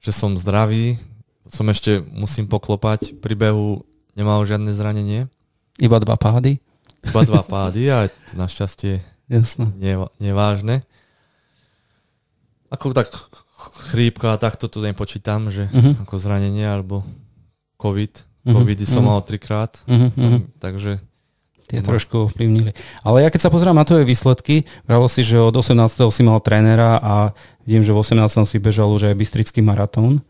že som zdravý. Som ešte, musím poklopať, pri behu nemal žiadne zranenie. Iba dva pády? Iba dva pády a našťastie Jasne. Nie, nevážne ako tak chrípka a takto to nepočítam, že uh-huh. ako zranenie alebo COVID. Uh-huh. COVID som uh-huh. mal trikrát, uh-huh. som, takže Tie no. trošku ovplyvnili. Ale ja keď sa pozerám na tvoje výsledky, vravil si, že od 18. si mal trénera a vidím, že v 18. si bežal už aj Bystrický maratón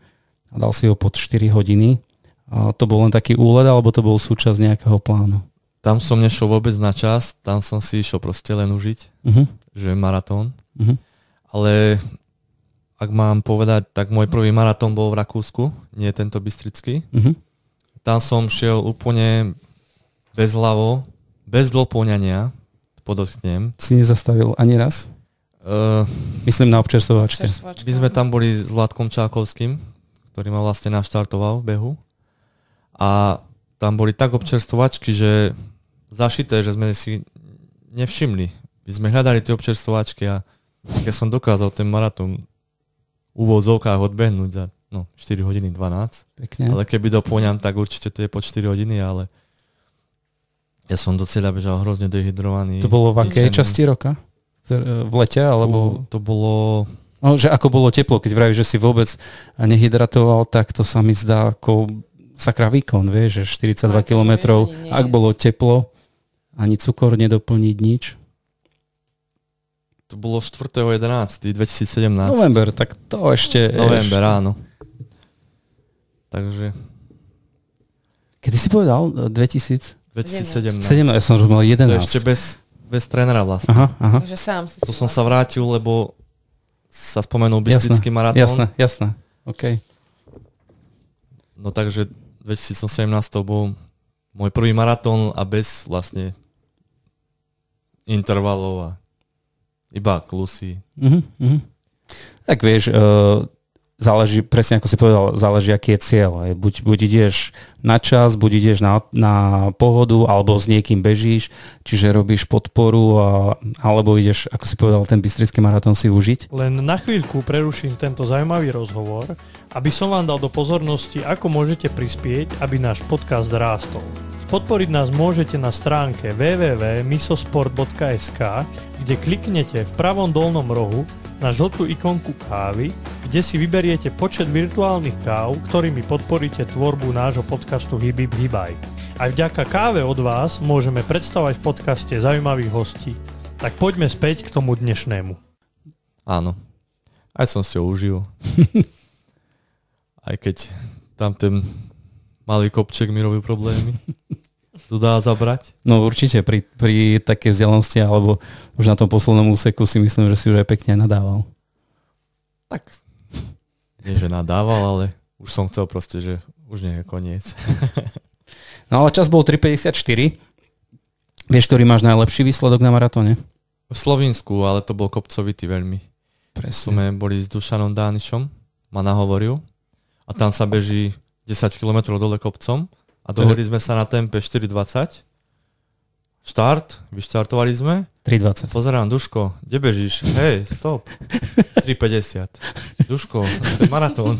a dal si ho pod 4 hodiny. A to bol len taký úled, alebo to bol súčasť nejakého plánu? Tam som nešiel vôbec na čas, tam som si išiel proste len užiť, uh-huh. že maratón. Uh-huh. Ale ak mám povedať, tak môj prvý maratón bol v Rakúsku, nie tento bystrický. Uh-huh. Tam som šiel úplne bez hlavo, bez dlpoňania, podotknem. Si nezastavil ani raz? Uh, Myslím na občerstvovačke. My sme tam boli s Vládkom Čákovským, ktorý ma vlastne naštartoval v behu. A tam boli tak občerstvovačky, že zašité, že sme si nevšimli. My sme hľadali tie občerstvovačky a keď som dokázal ten maratón úvodzovkách odbehnúť za no, 4 hodiny 12. Pekne. Ale keby doplňam, tak určite to je po 4 hodiny, ale ja som do cieľa bežal hrozne dehydrovaný. To bolo v akej časti roka? V lete? Alebo... To bolo... No, že ako bolo teplo, keď vravíš, že si vôbec nehydratoval, tak to sa mi zdá ako sakra výkon, vieš, že 42 km, ak bolo teplo, ani cukor nedoplniť nič. To bolo 4.11.2017. November, tak to ešte... November, ešte. áno. Takže... Kedy si povedal? 2000? 2017. 17, ja som rozumel 11. To ešte bez, bez trénera vlastne. Aha, aha. Takže sám si to som vlastne. sa vrátil, lebo sa spomenul Bystrický maratón. Jasné, jasné. OK. No takže 2017 to bol môj prvý maratón a bez vlastne intervalov a iba klusy. Mm-hmm. Tak vieš, uh, záleží, presne ako si povedal, záleží, aký je cieľ. Buď, buď ideš na čas, buď ideš na, na pohodu, alebo s niekým bežíš, čiže robíš podporu, a, alebo ideš, ako si povedal, ten bystrický maratón si užiť. Len na chvíľku preruším tento zaujímavý rozhovor, aby som vám dal do pozornosti, ako môžete prispieť, aby náš podcast rástol. Podporiť nás môžete na stránke www.misosport.sk, kde kliknete v pravom dolnom rohu na žltú ikonku kávy, kde si vyberiete počet virtuálnych káv, ktorými podporíte tvorbu nášho podcastu Hibib Hibaj. Aj vďaka káve od vás môžeme predstavať v podcaste zaujímavých hostí. Tak poďme späť k tomu dnešnému. Áno, aj som si ho užil. aj keď tam ten malý kopček mi robí problémy. To dá zabrať? No určite, pri, pri takej vzdialenosti alebo už na tom poslednom úseku si myslím, že si už aj pekne nadával. Tak, nie že nadával, ale už som chcel proste, že už nie je koniec. no ale čas bol 3.54. Vieš, ktorý máš najlepší výsledok na maratóne? V Slovensku, ale to bol kopcovitý veľmi. Presne. Sme boli s Dušanom Dánišom, ma nahovoril a tam sa beží 10 km dole kopcom a dohodli sme sa na tempe 4.20. Štart, vyštartovali sme. 3.20. Pozerám, Duško, kde bežíš? Hej, stop. 3.50. Duško, to je maratón.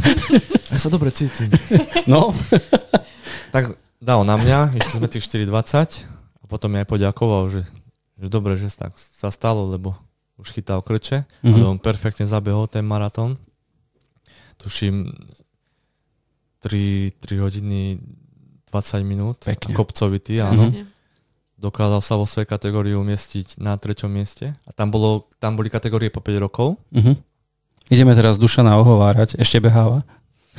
Ja sa dobre cítim. No. tak dal na mňa, ešte sme tých 4,20 a potom mi aj poďakoval, že, že dobre, že tak sa stalo, lebo už chytal krče, mm-hmm. ale on perfektne zabehol ten maratón. Tuším 3, 3 hodiny 20 minút. Pekne. Kopcovitý, áno. Presne. Dokázal sa vo svojej kategórii umiestniť na treťom mieste. A tam, bolo, tam boli kategórie po 5 rokov. Uh-huh. Ideme teraz Dušana ohovárať. Ešte beháva?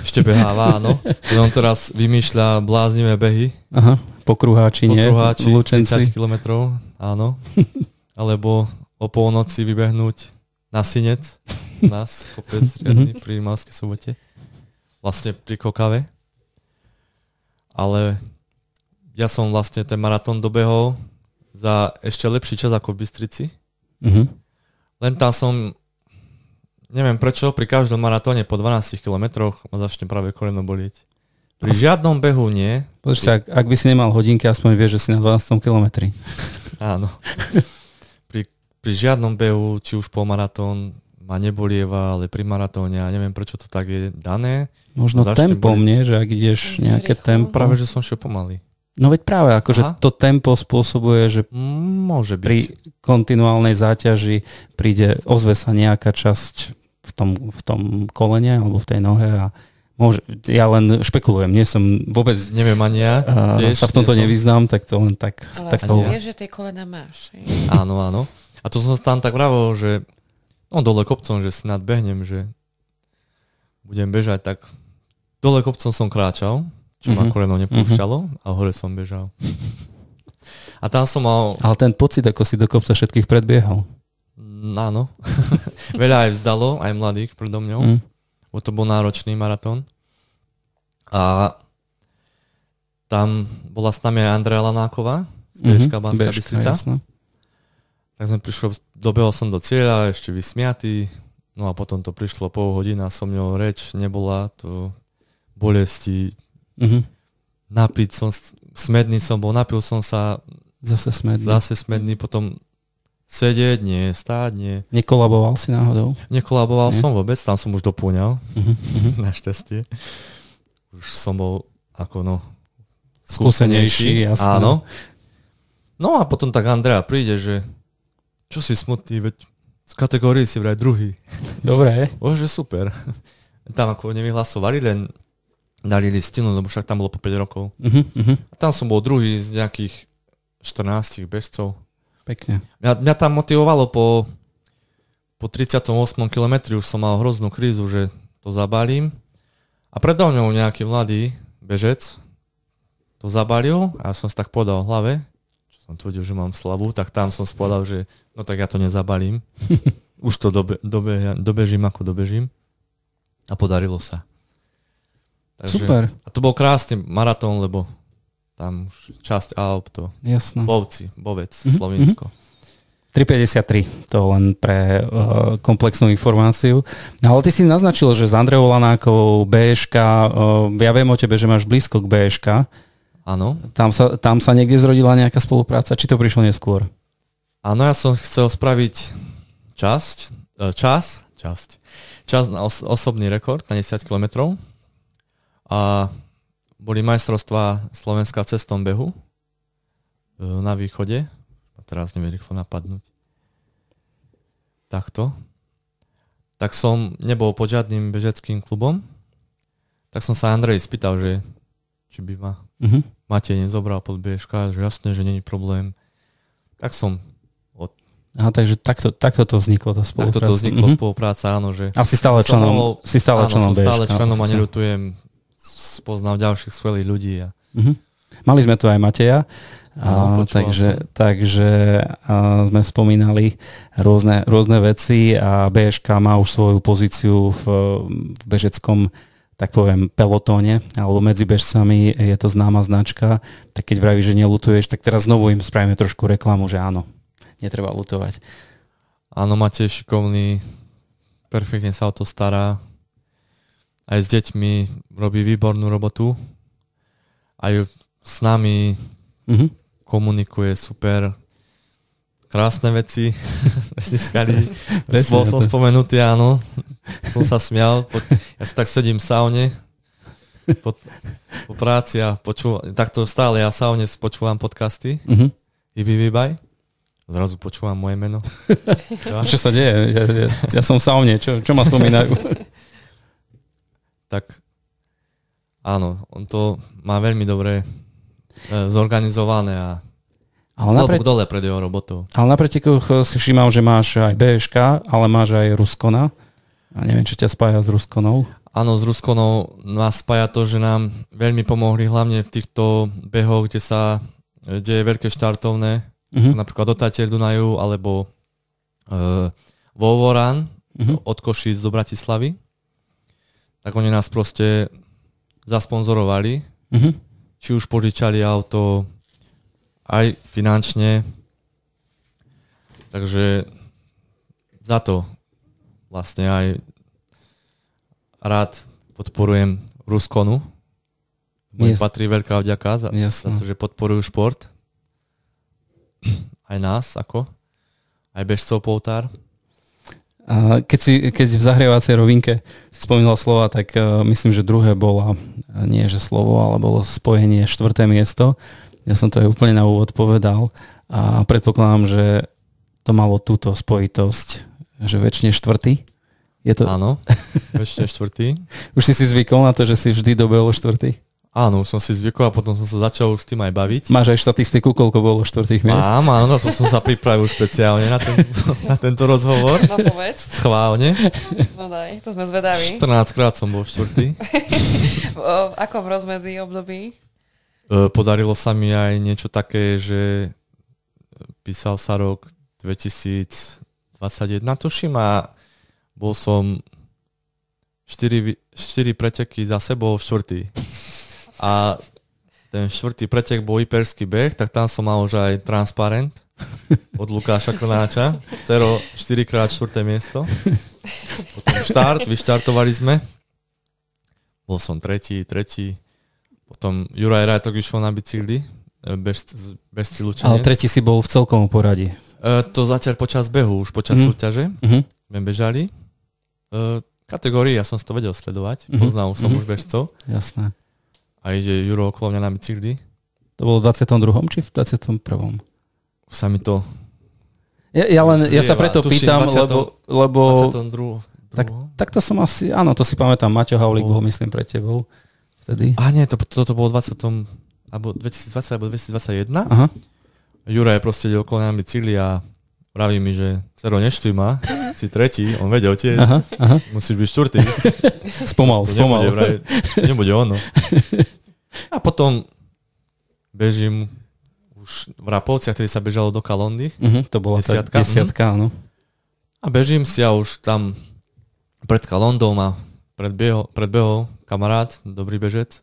Ešte beháva, áno. On teraz vymýšľa bláznivé behy. Aha, pokruháči, nie? Pokruháči, Lučenci. 30 kilometrov, áno. Alebo o polnoci vybehnúť na Sinec, nás, kopec riadny pri Malskej sobote. Vlastne pri Kokave. Ale ja som vlastne ten maratón dobehol za ešte lepší čas ako v Bystrici. Uh-huh. Len tam som, neviem prečo, pri každom maratóne po 12 kilometroch ma začne práve koleno bolieť. Pri žiadnom behu nie. Pozri sa, ak, ak by si nemal hodinky, aspoň vieš, že si na 12 kilometri. Áno. pri, pri žiadnom behu, či už maratón, ma nebolieva, ale pri maratóne, ja neviem prečo to tak je dané. Možno tempom, bolieť. nie? Že ak ideš nejaké rýchlo. tempo. Práve, že som šiel pomaly. No veď práve, akože Aha. to tempo spôsobuje, že Môže byť. pri kontinuálnej záťaži príde, ozve sa nejaká časť v tom, v tom kolene alebo v tej nohe a môže, ja len špekulujem, nie som vôbec Neviem ani ja. vieš, sa v tomto nevyznám, tak to len tak, Ale tak vieš, že tie kolena máš. hej? Áno, áno. A to som tam tak vravol, že no dole kopcom, že snad behnem, že budem bežať, tak dole kopcom som kráčal, čo ma Mhm. koleno nepúšťalo a hore som bežal. A tam som mal, Ale ten pocit, ako si do kopca všetkých predbiehal. mm, áno, veľa aj vzdalo, aj mladých predo mňou, Mm. bo to bol náročný maratón. A tam bola s nami aj Andrea Lanáková, z Bežka, Banská Bežka, Bystrica. jasno. Tak sme prišli, dobehol som do cieľa, ešte vysmiatý, no a potom to prišlo pol hodina, som ňou reč nebola, to bolesti, Mhm. napiť som, smedný som bol, napil som sa, Zase smedný. zase smedný, potom sedieť, nie, stáť, nie. Nekolaboval si náhodou? Nekolaboval Nie? som vôbec, tam som už doplňal, Mhm. mhm. našťastie. Už som bol ako no Skúsenejší, jasné. Áno. No a potom tak Andrea príde, že čo si smutný, veď z kategórie si vraj druhý. Dobre. Bože, super. Tam ako nevyhlasovali, len dali listinu, lebo však tam bolo po 5 rokov. Mhm. A tam som bol druhý z nejakých 14 bežcov. Pekne. Mňa, mňa tam motivovalo po, po 38. kilometri, už som mal hroznú krízu, že to zabalím. A predo mňou nejaký mladý bežec to zabalil a ja som si tak podal v hlave, som tvrdil, že mám slavu, tak tam som spodal, že no tak ja to nezabalím. už to dobe, dobe, dobežím, ako dobežím. A podarilo sa. Super, A to bol krásny maratón, lebo tam už časť Alp, to jasno. Bovci, Bovec, Mhm, Slovinsko. 3,53, to len pre uh, komplexnú informáciu. No, ale ty si naznačil, že s Andreou Lanákovou BŠK, uh, ja viem o tebe, že máš blízko k BŠK, Áno. tam sa, tam sa niekde zrodila nejaká spolupráca, či to prišlo neskôr? Áno, ja som chcel spraviť časť, e, čas, časť, čas na os- osobný rekord na 10 km a boli majstrovstvá Slovenska v cestnom behu e, na východe. A teraz neviem rýchlo napadnúť. Takto. Tak som nebol pod žiadnym bežeckým klubom. Tak som sa Andrej spýtal, že či by ma Mhm. Matej nezobral pod BŠK, že jasné, že není problém. Tak som, Aha, takže takto, takto to vzniklo, tá takto spolupráca. to vzniklo Mhm. spolupráca, áno, že A si stále členom, si stále áno, členom som stále BŠK, členom a obce. neľutujem, spoznal ďalších skvelých ľudí. A, Mhm. Mali sme tu aj Mateja, a, počúval takže, som. takže a, sme spomínali rôzne, rôzne veci a BŠK má už svoju pozíciu v, v bežeckom tak poviem, pelotóne alebo medzi bežcami je to známa značka, tak keď vravíš, že nelutuješ, tak teraz znovu im spravíme trošku reklamu, že áno, netreba lutovať. áno, Matej je šikovný, perfektne sa o to stará. Aj s deťmi robí výbornú robotu. Aj s nami Mhm. komunikuje super. Krásne veci sme získali. Presne, Bol som to- spomenutý, áno. Som sa smial. Po- Ja si tak sedím v saune po, po práci a počúvam, takto stále ja v saune počúvam podcasty, Uh-huh. Ibi Vibaj. Zrazu počúvam moje meno. Ja, Čo sa deje? Ja, ja, ja som v saune, čo, čo ma spomínajú? tak áno, on to má veľmi dobre e, zorganizované a Ale na, pre, dole pred jeho robotou. ale na pretekoch si všímal, že máš aj BŠK, ale máš aj Ruskona. A neviem, čo ťa spája s Ruskonou. Áno, s Ruskonou nás spája to, že nám veľmi pomohli hlavne v týchto behoch, kde sa e, deje veľké štartovné, Uh-huh. napríklad do Tatier Dunaju alebo uh, Vovoran Uh-huh. od Košíc do Bratislavy. Tak oni nás proste zasponzorovali, Uh-huh. či už požičali auto, aj finančne. Takže za to vlastne aj rád podporujem Ruskonu. Mu Yes. patrí veľká vďaka za, za to, že podporujú šport. Aj nás, ako? Aj bežcov Poutár. A keď, si, keď v zahrievacej rovinke spomínal slova, tak uh, myslím, že druhé bola, uh, nie že slovo, ale bolo spojenie štvrté miesto. Ja som to aj úplne na úvod povedal a predpokladám, že to malo túto spojitosť, že väčšine štvrtý. Je to, Áno, ešte štvrtý. už si si zvykol na to, že si vždy dobehol štvrtý? Áno, už som si zvykol a potom som sa začal už s tým aj baviť. Máš aj štatistiku, koľko bolo štvrtých miest? Mám, áno, na to som sa pripravil špeciálne na, ten, na tento rozhovor. No povedz. Schválne. No daj, to sme zvedaví. 14 krát som bol štvrtý. V akom rozmedzi období? E, Podarilo sa mi aj niečo také, že písal sa rok 2021, tuším, a bol som 4, 4 preteky za sebou štvrtý. A ten štvrtý pretek bol Iperský beh, tak tam som mal už aj transparent od Lukáša Krnáča. Cero 4 krát 4. miesto. Potom štart, vyštartovali sme. Bol som tretí, tretí. Potom Juraj Rajtok išiel na bicykli, e, bežci Ale Lučenec. tretí si bol v celkovom poradí. E, to zatiaľ počas behu, už počas Mhm. súťaže Uh-huh. sme bežali. E, kategórii, ja som si to vedel sledovať, Mhm. poznal som Mhm. už bežcov. Jasné. A ide Juro okolo mňa na bicykli. To bolo v 22. či v 21. Už sa mi to Ja, ja, len, ja sa preto tuším, pýtam, 20. lebo, lebo 22. tak, tak to som asi, áno, to si pamätám, Maťo Bol. bol, myslím, pre tebou vtedy. A nie, to, toto bolo 20. alebo 2020 alebo 2021. Aha, Juraj proste ide okolo mňa na bicykli a vraví mi, že Cero, neštví ma, si tretí, on vedel tiež, aha, aha. musíš byť štvrtý. Spomal, To spomal. nebude, vraj, nebude ono. A potom bežím už v Rapovciach, ktorý sa bežalo do Kalondy. Uh-huh, to bola Desiatka, tá desiatka, áno. A bežím si a už tam pred Kalondou ma predbehol, predbehol kamarát, dobrý bežec,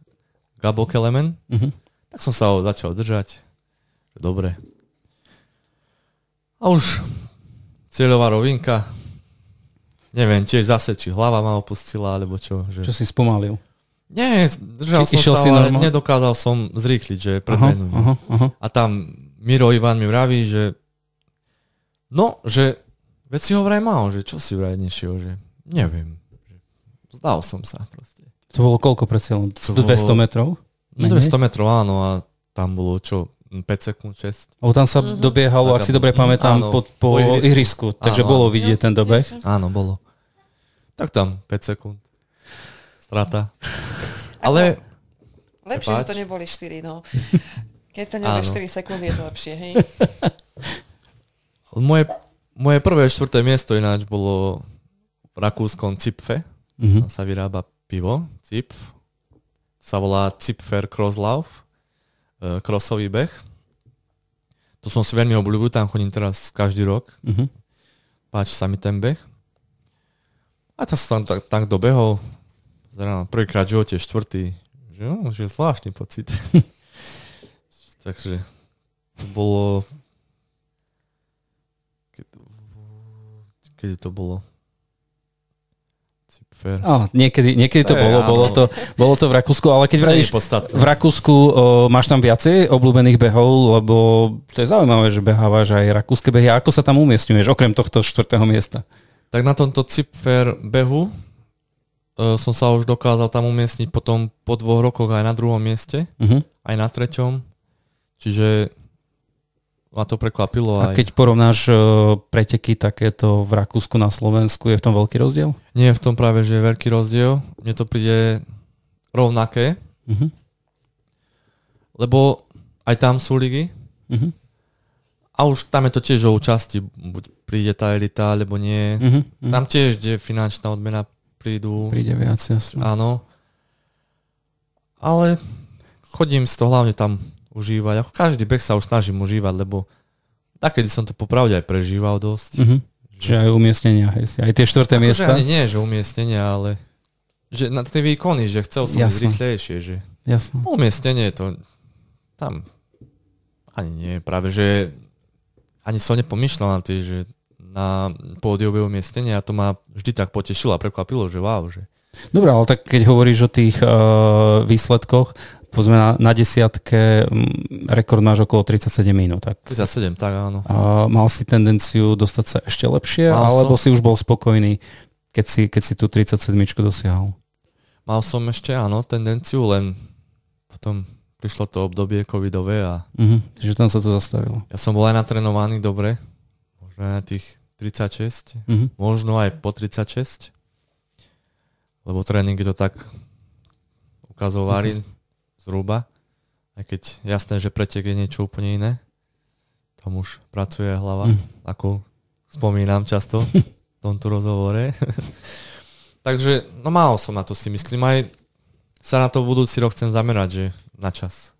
Gabo Kelemen. Uh-huh. Tak som sa ho začal držať. Dobre. A už cieľová rovinka. Neviem, tiež zase, či hlava ma opustila, alebo čo. Že... Čo si spomalil. Nie, držal Či som sa, ale nedokázal som zrýchliť, že Aha, predbehnúť. aha, aha. A tam Miro Ivan mi vraví, že no, že veď si ho vraj mal, že čo si vraj nešiel, že neviem. Zdal som sa proste. To bolo koľko pred cieľom? To 200 bolo- metrov? No Menej? 200 metrov, áno, a tam bolo čo, 5 sekúnd, 6. Lebo tam sa Mhm. dobiehalo, ak si dobre pamätám, Áno, po, po po ihrisku. ihrisku, takže Áno, bolo vidieť ten dobeh. Áno, bolo. Tak tam 5 sekúnd. Strata. Ale Lepšie, že to neboli 4, no. Keď to nebude Áno. 4 sekundy, je to lepšie, hej? moje, moje prvé štvrté miesto ináč bolo v rakúskom Cipfe. Mhm. Tam sa vyrába pivo, Cipf. Sa volá Cipfer Crosslauf, e, crossový beh. To som si veľmi obľúbil, tam chodím teraz každý rok. Mhm. Páči sa mi ten beh. A tak som tam tak, tak dobehol. Zrejme prvýkrát v živote štvrtý. Že, no, že zvláštny pocit. Takže to bolo... Kedy to bolo? Cipfer. Á, niekedy, niekedy to To je bolo, áno. bolo to, bolo to v Rakúsku, ale keď vravíš, je v Rakúsku o, máš tam viacej obľúbených behov, lebo to je zaujímavé, že behávaš aj rakúske behy. A ako sa tam umiestňuješ, okrem tohto štvrtého miesta? Tak na tomto Cipfer behu uh, som sa už dokázal tam umiestniť potom po dvoch rokoch aj na druhom mieste, Uh-huh. aj na treťom. Čiže ma to prekvapilo. A aj... keď porovnáš uh, preteky takéto v Rakúsku na Slovensku, je v tom veľký rozdiel? Nie v tom práve, že je veľký rozdiel. Mne to príde rovnaké, Uh-huh. lebo aj tam sú ligy Uh-huh. a už tam je to tiež o účasti. Buď príde tá elita, alebo nie. Uh-huh. Tam tiež, kde finančná odmena prídu. príde viac, jasne. Áno. Ale chodím si to hlavne tam užívať. Ako každý beh sa už snažím užívať, lebo takedy som to popravde aj prežíval dosť. Uh-huh. Čiže aj umiestnenia, hej, aj tie štvrté Akože miesta. ani nie, že umiestnenia, ale že na tie výkony, že chcel som ísť Jasné. rýchlejšie, že Jasné. umiestnenie to tam ani nie, práve že ani som nepomýšľal na tie, že na pódiové umiestnenie a to ma vždy tak potešilo a prekvapilo, že wow, že Dobre, ale tak keď hovoríš o tých uh, výsledkoch, povedzme na, na desiatke, mm, rekord máš okolo 37 minút. Tak, 37, tak áno. uh, mal si tendenciu dostať sa ešte lepšie, Mal alebo som. si už bol spokojný, keď si, keď si tú 37 dosiahol? Mal som ešte, áno, tendenciu, len potom prišlo to obdobie covidové a Uh-huh. Čiže tam sa to zastavilo. ja som bol aj natrenovaný dobre, možno aj na tých 36, Uh-huh. možno aj po 36, lebo tréningy to tak ukazovali zhruba, aj keď jasné, že pretek je niečo úplne iné, tam už pracuje hlava, Mm. ako spomínam často v tomto rozhovore. Takže, no málo som na to si myslím, aj sa na to v budúci rok chcem zamerať, že na čas.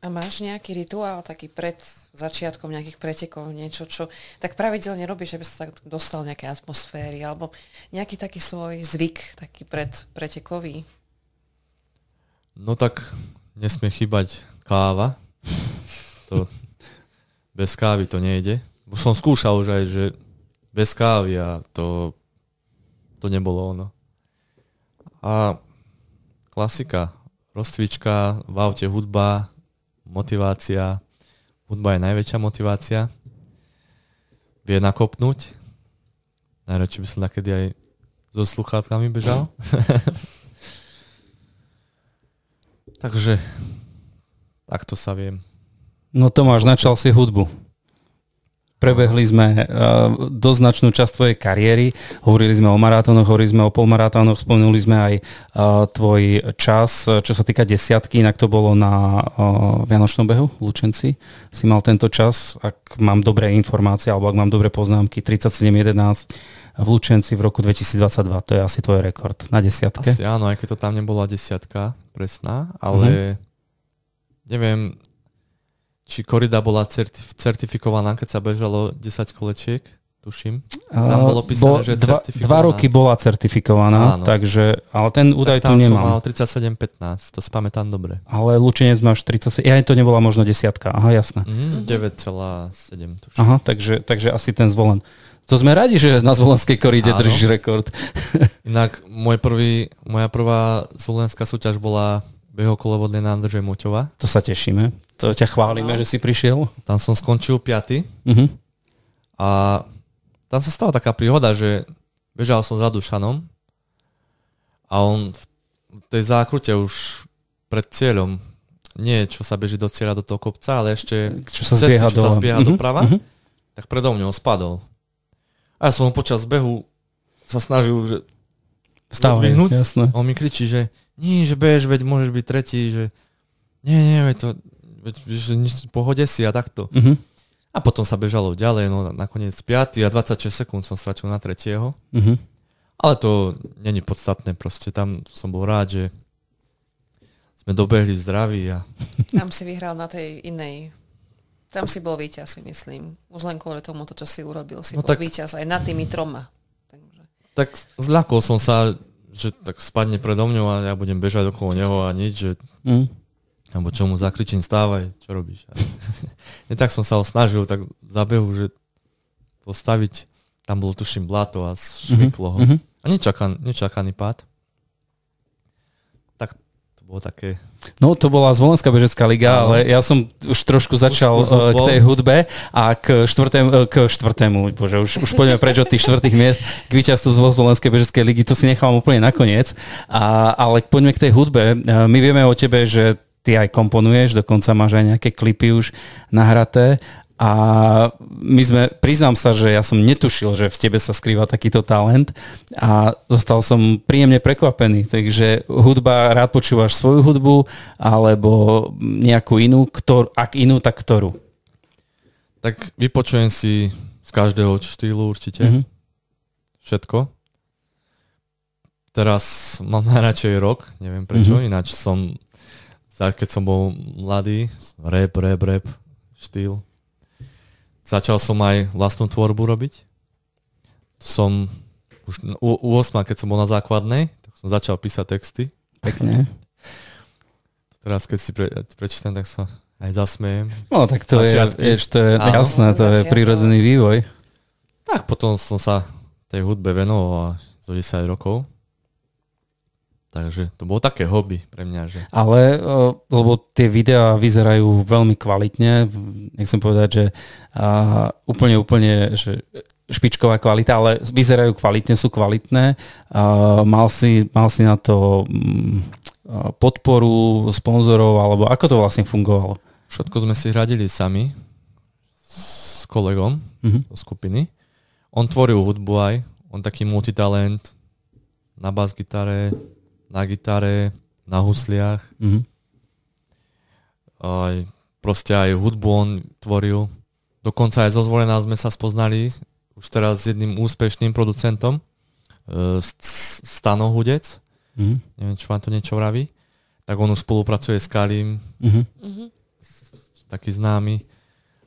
A máš nejaký rituál taký pred začiatkom nejakých pretekov, niečo, čo tak pravidelne robíš, aby sa tak dostal nejaké atmosféry, alebo nejaký taký svoj zvyk, taký pred pretekový? No tak nesmie chýbať káva. To, bez kávy to nejde. Už som skúšal už aj, že bez kávy a to, to nebolo ono. A klasika, rozcvička, v aute hudba, motivácia. Hudba je najväčšia motivácia. Vie nakopnúť. Najradšej by som takedy aj so sluchátkami bežal. Takže takto sa viem. No Tomáš, načal si hudbu. Prebehli sme uh, dosť značnú časť tvojej kariéry, hovorili sme o maratónoch, hovorili sme o polmaratónoch, spomenuli sme aj uh, tvoj čas, čo sa týka desiatky, inak to bolo na uh, Vianočnom behu v Lučenci. Si mal tento čas, ak mám dobré informácie, alebo ak mám dobré poznámky, 37.11 v Lučenci v roku 2022, to je asi tvoj rekord na desiatke. Asi áno, aj keď to tam nebola desiatka presná, ale neviem, či korida bola certif- certifikovaná, keď sa bežalo 10 kolečiek, tuším. Tam bolo písané, že je dva, dva roky bola certifikovaná, Áno. takže, ale ten údaj tak tu tam som nemám. mal 37,15, to spamätám dobre. Ale Lučenec máš 37, ja to nebola možno desiatka, aha, jasné. Mhm, 9,7 tuším. Aha, takže, takže asi ten zvolen. To sme radi, že na zvolenskej koride Áno. držíš rekord. Inak môj prvý, moja prvá slovenská súťaž bola behokolovodné na Andržej Moťova. To sa tešíme. To ťa chválime, že si prišiel. Tam som skončil 5. Uh-huh. A tam sa stala taká príhoda, že bežal som za Dušanom a on v tej zákrute už pred cieľom, nie čo sa beží do cieľa do toho kopca, ale ešte Čo sa cesty, zbieha čo sa zbieha Mhm, doprava, mhm. tak predo mňou spadol. A ja som ho počas behu sa snažil, že Stávaj, Odvihnúť? jasné. on mi kričí, že nie, že bež, veď môžeš byť tretí, že nie, nie, veď to, veď, že nič, v pohode si a takto. Uh-huh. A potom sa bežalo ďalej, no nakoniec 5 a 26 sekúnd som stratil na tretieho. Uh-huh. Ale to není podstatné, proste tam som bol rád, že sme dobehli zdraví a Tam si vyhral na tej inej. Tam si bol víťaz, si myslím. Už len kvôli tomu, to, čo si urobil, si No bol tak- víťaz aj nad tými troma. Takže. tak zľakol som sa, že tak spadne predo mňou a ja budem bežať okolo neho a nič, že Uh-huh. alebo čo mu zakričím, stávaj, čo robíš. A nie tak som sa ho snažil tak za behu, že postaviť, tam bolo tuším blato a šviklo ho. Uh-huh. A nečakan, nečakaný pád. Tak to bolo také... No to bola Zvolenská bežecká liga, ale ja som už trošku začal už, už k tej hudbe a k štvrtému, k štvrtému bože, už, už poďme preč od tých štvrtých miest k víťazstvu z Zvolenskej bežeckej ligy, to si nechávam úplne nakoniec, a, ale poďme k tej hudbe. My vieme o tebe, že ty aj komponuješ, dokonca máš aj nejaké klipy už nahraté a my sme, priznám sa, že ja som netušil, že v tebe sa skrýva takýto talent a zostal som príjemne prekvapený. Takže hudba, rád počúvaš svoju hudbu alebo nejakú inú, ktor, ak inú, tak ktorú? Tak vypočujem si z každého štýlu určite. Mm-hmm. Všetko. Teraz mám najradšej rok, neviem prečo, mm-hmm. ináč som, keď som bol mladý, rap, rap, rap štýl, Začal som aj vlastnú tvorbu robiť. Som už u, u 8, keď som bol na základnej, tak som začal písať texty. Pekne. Teraz, keď si pre, prečítam, tak sa aj zasmejem. No tak to Začiatky. je, vieš, to je Áno. jasné, to je prírodzený vývoj. Tak potom som sa tej hudbe venoval zo 10 rokov. Takže to bolo také hobby pre mňa. Že... Ale, lebo tie videá vyzerajú veľmi kvalitne, nechcem povedať, že uh, úplne, úplne, že špičková kvalita, ale vyzerajú kvalitne, sú kvalitné. Uh, mal, si, mal si na to um, podporu sponzorov, alebo ako to vlastne fungovalo? Všetko sme si hradili sami s kolegom uh-huh. skupiny. On tvoril hudbu aj, on taký multitalent na bas-gitare, na gitare, na husliach. Mm-hmm. Aj, proste aj hudbu on tvoril. Dokonca aj zo Zvolená sme sa spoznali už teraz s jedným úspešným producentom, e, Stano Hudec. Mm-hmm. Neviem, či vám to niečo vraví. Tak on už spolupracuje s Kalim, mm-hmm. taký známy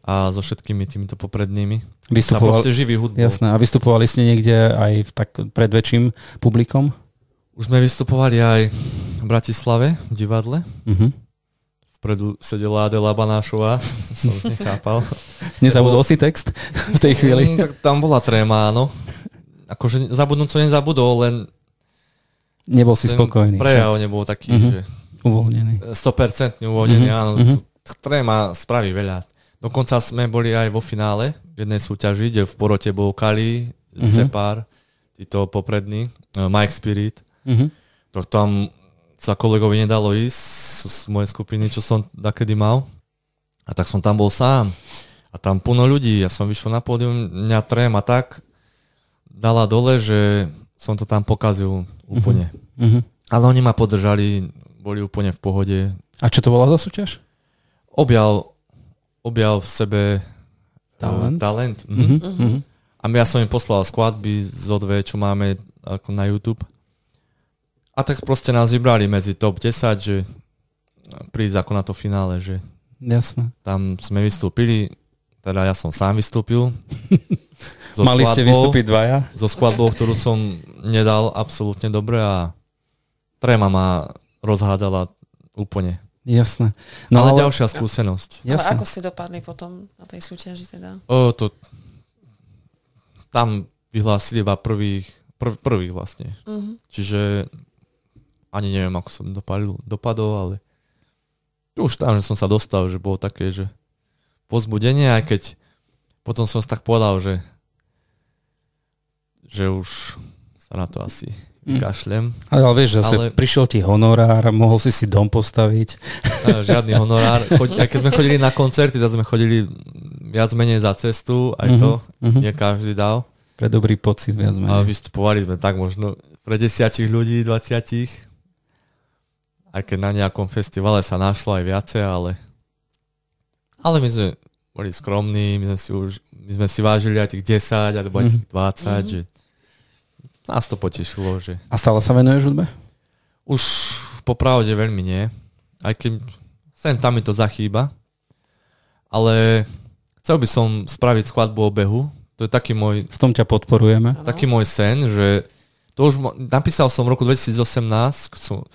a so všetkými týmito poprednými. Vystupoval... Sa proste živí hudbu. Jasné. A vystupovali ste niekde aj v tak pred väčším publikom? Už sme vystupovali aj v Bratislave, v divadle. Uh-huh. Vpredu sedela Adela Banášová, som nechápal. Nezabudol si text v tej chvíli? Mm, tak tam bola tréma, áno. Akože zabudnúť co nezabudol, len Nebol si spokojný. Prejav nebol taký, uh-huh. že... Uvoľnený. 100% uvoľnený, uh-huh. áno. Uh-huh. Tréma spraví veľa. Dokonca sme boli aj vo finále v jednej súťaži, kde v porote bol Kali, uh-huh. Separ, títo poprední, uh, Mike Spirit. Mm-hmm. To tam sa kolegovi nedalo ísť z mojej skupiny, čo som takedy mal. A tak som tam bol sám. A tam plno ľudí. Ja som vyšiel na pódium, mňa trém a tak dala dole, že som to tam pokazil úplne. Mm-hmm. Ale oni ma podržali, boli úplne v pohode. A čo to bola za súťaž? Objav, objav v sebe talent. Uh, talent. Mm-hmm. Mm-hmm. A ja som im poslal skladby zo dve, čo máme ako na YouTube. A tak proste nás vybrali medzi top 10, že prísť ako na to finále, že Jasne. tam sme vystúpili, teda ja som sám vystúpil. so Mali skladbou, ste vystúpiť dvaja? So skladbou, ktorú som nedal absolútne dobre a Trema ma rozhádzala úplne. Jasné. No ale, ale ďalšia skúsenosť. Ale Jasné. ako ste dopadli potom na tej súťaži teda? O, to, tam vyhlásili iba prvých, prv, prvých vlastne. Uh-huh. Čiže ani neviem, ako som dopadol, dopadol, ale už tam, že som sa dostal, že bolo také, že pozbudenie, aj keď potom som si tak povedal, že že už sa na to asi mm. kašlem. Ale, ale vieš, zase ale... prišiel ti honorár, mohol si si dom postaviť. Žiadny honorár. Aj keď sme chodili na koncerty, tak sme chodili viac menej za cestu, aj to, mm-hmm. nie každý dal. Pre dobrý pocit viac menej. A vystupovali sme tak možno pre desiatich ľudí, dvaciatich aj keď na nejakom festivale sa našlo aj viacej, ale, ale my sme boli skromní, my sme si, už, my sme si vážili aj tých 10 alebo aj tých 20, mm-hmm. že nás to potešilo. Že... A stále sa venuješ hudbe? Už popravde veľmi nie. Aj keď sem tam mi to zachýba. Ale chcel by som spraviť skladbu o behu. To je taký môj... V tom ťa podporujeme. Taký môj sen, že to už napísal som v roku 2018, som,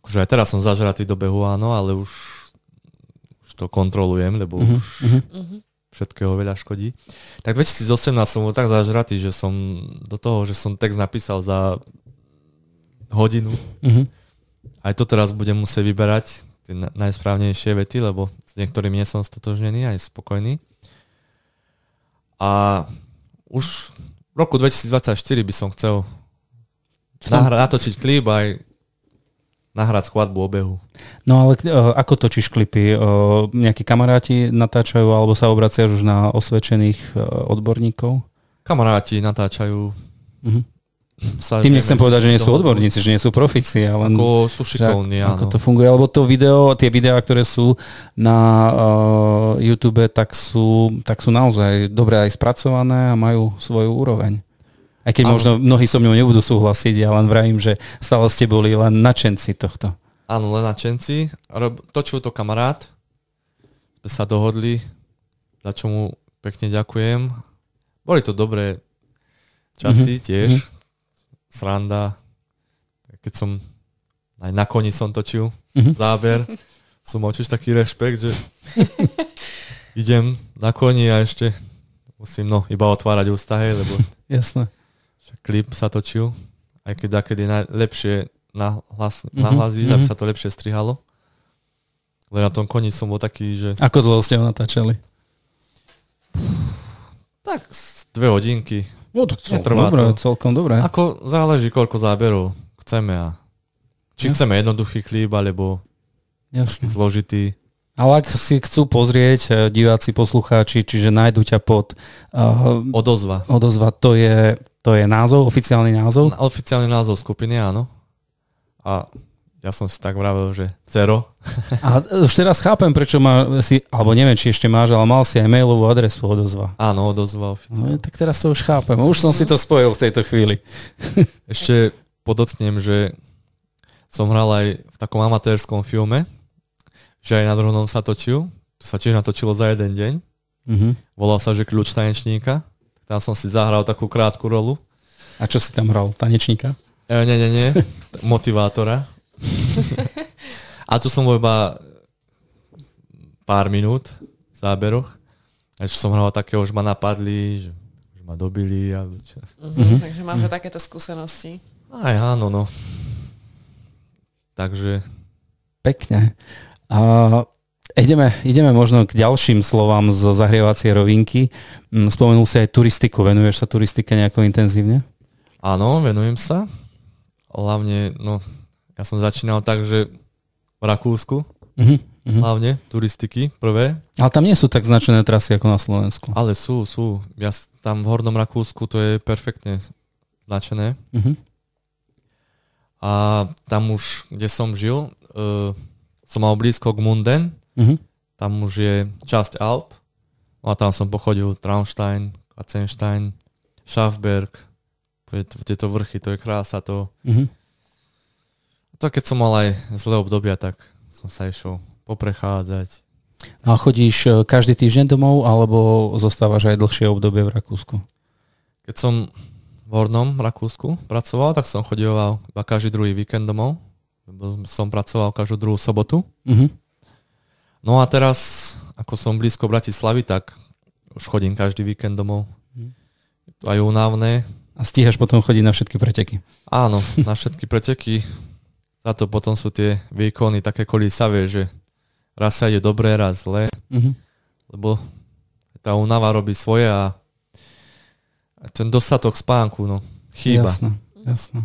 akože aj teraz som zažratý do behu, áno, ale už, už to kontrolujem, lebo uh-huh, už uh-huh. všetkého veľa škodí. Tak 2018 som bol tak zažratý, že som do toho, že som text napísal za hodinu. Uh-huh. aj to teraz budem musieť vyberať, tie najsprávnejšie vety, lebo s niektorými nie som stotožnený, aj spokojný. A už v roku 2024 by som chcel natočiť klip aj nahrať skladbu obehu. No ale uh, ako točíš klipy? Uh, nejakí kamaráti natáčajú alebo sa obraciaš už na osvedčených uh, odborníkov? Kamaráti natáčajú. Uh-huh. Sa Tým nechcem povedať, že nie sú odborníci, že nie sú profici, ale ako sú šikovní, áno. Ako to funguje, alebo to video, tie videá, ktoré sú na uh, YouTube, tak sú, tak sú naozaj dobre aj spracované a majú svoju úroveň. Aj keď ano. možno mnohí so mnou nebudú súhlasiť, ja len vravím, že stále ste boli len načenci tohto. Áno, len načenci. Točil to kamarát. Sme sa dohodli, za čo mu pekne ďakujem. Boli to dobré časy mm-hmm. tiež. Mm-hmm. Sranda. Keď som aj na koni som točil mm-hmm. záber, som mal tiež taký rešpekt, že idem na koni a ešte musím no, iba otvárať ústa, hej, lebo Jasné klip sa točil, aj keď kedy lepšie nahlas, mm-hmm. mm-hmm. aby sa to lepšie strihalo. Len na tom koni som bol taký, že... Ako dlho ste ho natáčali? Tak dve hodinky. No tak celkom dobré, to. celkom dobré. Ako záleží, koľko záberov chceme a či Jasne. chceme jednoduchý klip, alebo Jasne. zložitý. Ale ak si chcú pozrieť eh, diváci, poslucháči, čiže nájdu ťa pod... Uh, odozva. Odozva, to je to je názov, oficiálny názov? Oficiálny názov skupiny, áno. A ja som si tak vravil, že Cero. A už teraz chápem, prečo má si, alebo neviem, či ešte máš, ale mal si aj mailovú adresu odozva. Áno, odozva oficiálne. No, tak teraz to už chápem. Už som si to spojil v tejto chvíli. Ešte podotknem, že som hral aj v takom amatérskom filme, že aj na druhom sa točil. To sa tiež natočilo za jeden deň. Mm-hmm. Volal sa, že Kľúč tanečníka. Tam som si zahral takú krátku rolu. A čo si tam hral? Tanečníka? E, nie, nie, nie. Motivátora. A tu som bol iba pár minút v záberoch. A čo som hral takého, že ma napadli, že, že ma dobili. A... Uh-huh, takže máš uh-huh. takéto skúsenosti. Aj áno, no. Takže... Pekne. A Ideme, ideme možno k ďalším slovám zo zahrievacej rovinky. Mm, spomenul si aj turistiku. Venuješ sa turistike nejako intenzívne? Áno, venujem sa. Hlavne, no, ja som začínal tak, že v Rakúsku, uh-huh, uh-huh. hlavne turistiky prvé. Ale tam nie sú tak značené trasy ako na Slovensku. Ale sú, sú. Ja tam v Hornom Rakúsku to je perfektne značené. Uh-huh. A tam už, kde som žil, uh, som mal blízko k Munden, Mm-hmm. Tam už je časť Alp. No a tam som pochodil Traunstein, Katzenstein, Schafberg, tieto vrchy, to je krása. To, mm-hmm. to keď som mal aj zlé obdobia, tak som sa išiel poprechádzať. A chodíš e, každý týždeň domov, alebo zostávaš aj dlhšie obdobie v Rakúsku? Keď som v Hornom Rakúsku pracoval, tak som chodieval iba každý druhý víkend domov, lebo som pracoval každú druhú sobotu. Mm-hmm. No a teraz, ako som blízko Bratislavy, tak už chodím každý víkend domov. Mhm. Aj únavné. A stíhaš potom chodiť na všetky preteky? Áno, na všetky preteky. Za to potom sú tie výkony také kolísavé, že raz sa ide dobre, raz zle. Mm-hmm. Lebo tá únava robí svoje a ten dostatok spánku, no, chýba. Jasné, jasné.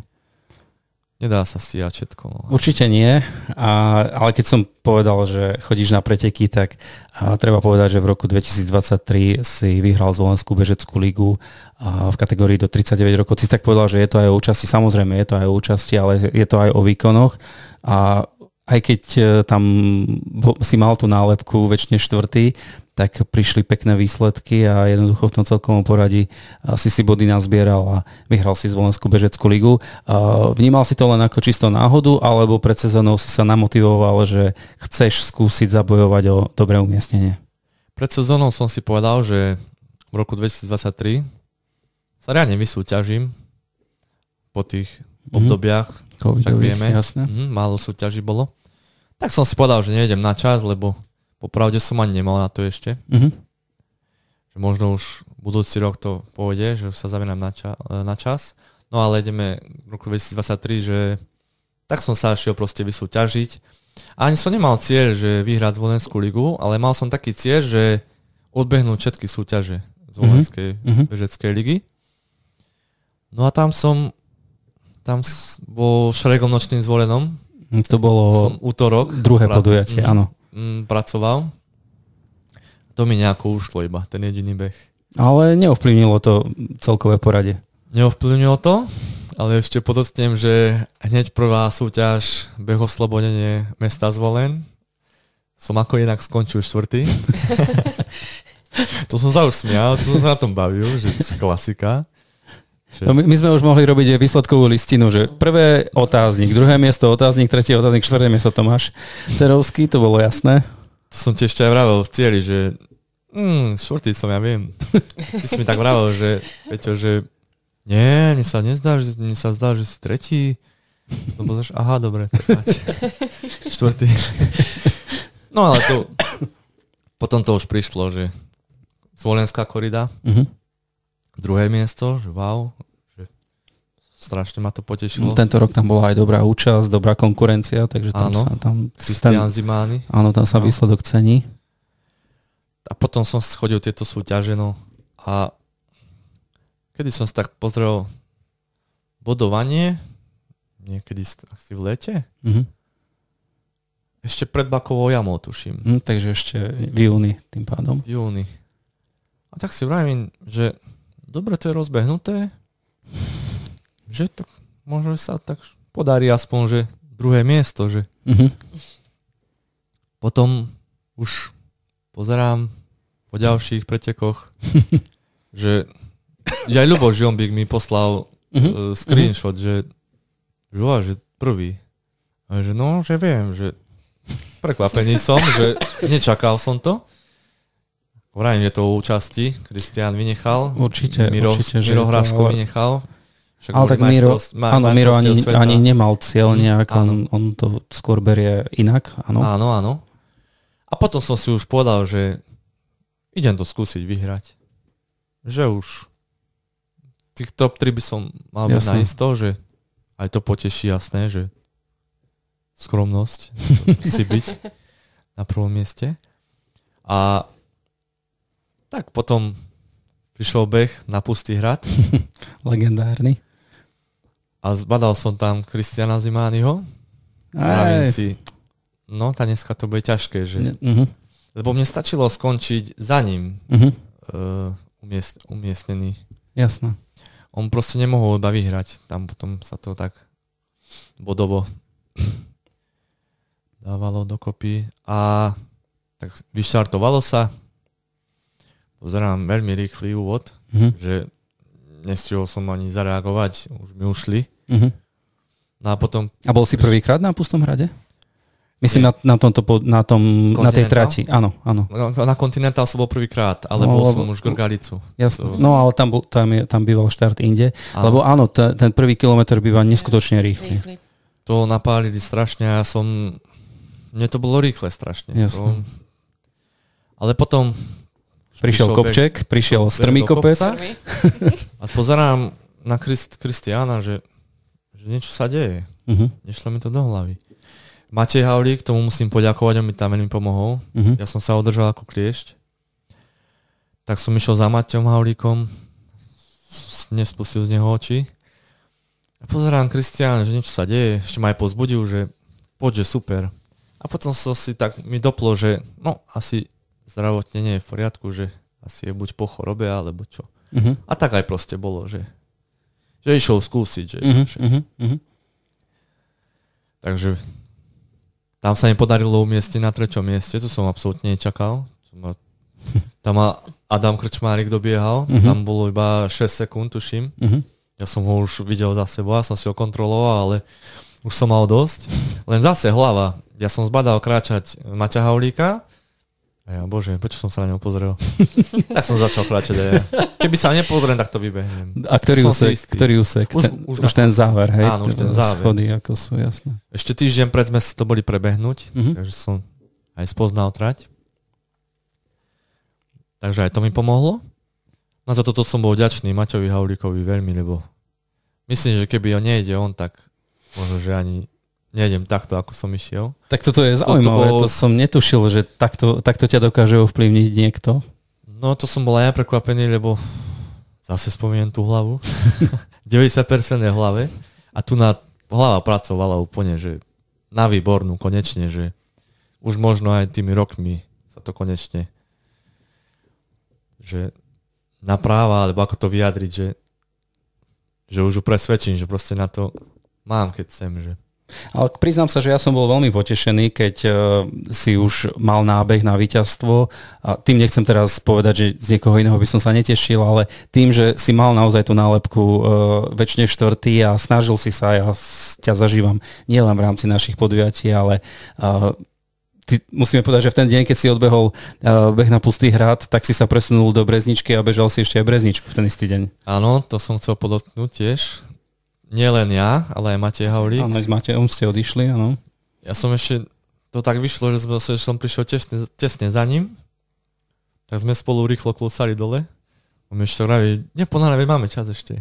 Nedá sa stíhať všetko. No. Určite nie, a, ale keď som povedal, že chodíš na preteky, tak a, treba povedať, že v roku 2023 si vyhral Zvolenskú bežeckú ligu a, v kategórii do 39 rokov. Si tak povedal, že je to aj o účasti, samozrejme je to aj o účasti, ale je to aj o výkonoch. A aj keď e, tam si mal tú nálepku väčšine štvrtý, tak prišli pekné výsledky a jednoducho v tom celkovom poradí si si body nazbieral a vyhral si Zvolenskú bežeckú ligu. Vnímal si to len ako čisto náhodu, alebo pred sezónou si sa namotivoval, že chceš skúsiť zabojovať o dobré umiestnenie? Pred sezónou som si povedal, že v roku 2023 sa riadne vysúťažím po tých mm-hmm. obdobiach, však vieme, jasné. Mm, málo súťaží bolo. Tak som si povedal, že nejdem na čas, lebo Popravde som ani nemal na to ešte. Mm-hmm. Že možno už budúci rok to pôjde, že sa zamerám na, ča- na čas. No ale ideme v roku 2023, že tak som sa šiel proste vysúťažiť. A ani som nemal cieľ, že vyhrať Zvolenskú ligu, ale mal som taký cieľ, že odbehnúť všetky súťaže z Volenskej mm-hmm. bežeckej ligy. No a tam som tam bol šregom nočným zvolenom. To bolo som útorok. Druhé pra- podujatie, mm, áno. Mm, pracoval. To mi nejako ušlo iba, ten jediný beh. Ale neovplyvnilo to celkové poradie. Neovplyvnilo to, ale ešte podotknem, že hneď prvá súťaž beh oslobodenie mesta Zvolen. Som ako inak skončil štvrtý. to som sa už smial, to som sa na tom bavil, že klasika. No my, my sme už mohli robiť výsledkovú listinu, že prvé otáznik, druhé miesto otáznik, tretie otáznik, štvrté miesto Tomáš Cerovský, to bolo jasné. To som ti ešte aj vravel v cieli, že mm, štvrtý som, ja viem. Ty si mi tak vravel, že Peťo, že nie, mne sa nezdá, že mne sa zdá, že si tretí. Lebo zaš, aha, dobre, štvrtý. No ale to, potom to už prišlo, že Zvolenská korida, uh-huh. druhé miesto, že wow, strašne ma to potešilo. No, tento rok tam bola aj dobrá účasť, dobrá konkurencia, takže tam áno, sa tam... Christian Zimány. Áno, tam sa no. výsledok cení. A potom som schodil tieto súťaže, no a kedy som si tak pozrel bodovanie, niekedy asi v lete, mm-hmm. ešte pred Bakovou jamou, tuším. Mm, takže ešte v júni tým pádom. V júni. A tak si vravím, že dobre to je rozbehnuté, že to možno sa tak podarí aspoň, že druhé miesto, že mm-hmm. potom už pozerám po ďalších pretekoch, že ja aj Ľubo Žiombík mi poslal uh-huh. uh, screenshot, uh-huh. že, že, že prvý. A že no, že viem, že prekvapený som, že nečakal som to. Vrajím, že to o účasti Kristián vynechal. Určite, Miro, určite. Miro Hraško ale... vynechal. Však ale tak Miro, ma, áno, Miro ani, ani nemal cieľ mhm, nejak, mm, on, on to skôr berie inak. Áno. áno, áno. A potom som si už povedal, že idem to skúsiť vyhrať. Že už tých top 3 by som mal byť naisto, že aj to poteší jasné, že skromnosť si byť na prvom mieste. A tak potom prišiel beh na Pustý hrad. Legendárny. A zbadal som tam Kristiana Zimányho. A si, no tá dneska to bude ťažké, že... Uh-huh. Lebo mne stačilo skončiť za ním uh-huh. uh, umiest, umiestnený. Jasné on proste nemohol iba vyhrať. Tam potom sa to tak bodovo dávalo dokopy a tak vyštartovalo sa. Pozerám veľmi rýchly úvod, mm-hmm. že nestihol som ani zareagovať, už mi ušli. Mm-hmm. No a potom... A bol si prvýkrát na Pustom hrade? Myslím na, na, tomto, na, tom, na tej trati, áno, áno. Na, na Continental som bol prvýkrát, ale no, bol som už Gorgalicu. Jasne, no ale tam, bol, tam, je, tam býval štart inde, áno. lebo áno, t- ten prvý kilometr býva neskutočne rýchly. rýchly. To napálili strašne a ja som, mne to bolo rýchle strašne. Jasne. To, ale potom... Prišiel kopček, bek, prišiel strmý kopec. a pozerám na Krist, Kristiána, že, že niečo sa deje. Uh-huh. Nešlo mi to do hlavy. Matej Havlík, tomu musím poďakovať, on mi tam veľmi pomohol. Uh-huh. Ja som sa održal ako kliešť. Tak som išiel za Matejom Havlíkom, nespustil z neho oči. A pozerám Kristián, že niečo sa deje, ešte ma aj pozbudil, že poď, že super. A potom som si tak mi doplo, že no asi zdravotne nie je v poriadku, že asi je buď po chorobe, alebo čo. Uh-huh. A tak aj proste bolo, že, že išiel skúsiť. Že, uh-huh, že. Uh-huh. Takže tam sa mi podarilo umiestniť na treťom mieste, to som absolútne nečakal. Tam ma Adam Krčmárik dobiehal, uh-huh. tam bolo iba 6 sekúnd, tuším. Uh-huh. Ja som ho už videl za sebou, ja som si ho kontroloval, ale už som mal dosť. Len zase hlava. Ja som zbadal kráčať Maťa Haulíka ja, bože, prečo som sa na ňo pozrel? tak som začal kráčať aj ja. Keby sa nepozriem, tak to vybehnem. A ktorý úsek? Ktorý úsek? Už, ten, už, už ten záver, hej? Áno, už ten záver. Schody, ako sú, jasné. Ešte týždeň pred sme si to boli prebehnúť, uh-huh. takže som aj spoznal trať. Takže aj to mi pomohlo. Na to toto som bol vďačný Maťovi Haulíkovi veľmi, lebo myslím, že keby on nejde on, tak možno, že ani nejdem takto, ako som išiel. Tak toto je zaujímavé, to, bol... to som netušil, že takto, takto ťa dokáže ovplyvniť niekto. No to som bol aj ja prekvapený, lebo zase spomeniem tú hlavu. 90% je hlave a tu na hlava pracovala úplne, že na výbornú konečne, že už možno aj tými rokmi sa to konečne že napráva, alebo ako to vyjadriť, že, že už ju presvedčím, že proste na to mám, keď chcem, že ale priznám sa, že ja som bol veľmi potešený, keď uh, si už mal nábeh na víťazstvo. A tým nechcem teraz povedať, že z niekoho iného by som sa netešil, ale tým, že si mal naozaj tú nálepku uh, väčšine štvrtý a snažil si sa, ja ťa zažívam nielen v rámci našich podujatí, ale uh, ty, musíme povedať, že v ten deň, keď si odbehol uh, beh na pustý hrad, tak si sa presunul do Brezničky a bežal si ešte aj Brezničku v ten istý deň. Áno, to som chcel podotknúť tiež nie len ja, ale aj Matej Haulík. Áno, s Matejom ste odišli, áno. Ja som ešte, to tak vyšlo, že, som, že som prišiel tesne, tesne za ním, tak sme spolu rýchlo klusali dole. On mi ešte vraví, neponáhľaj, máme čas ešte.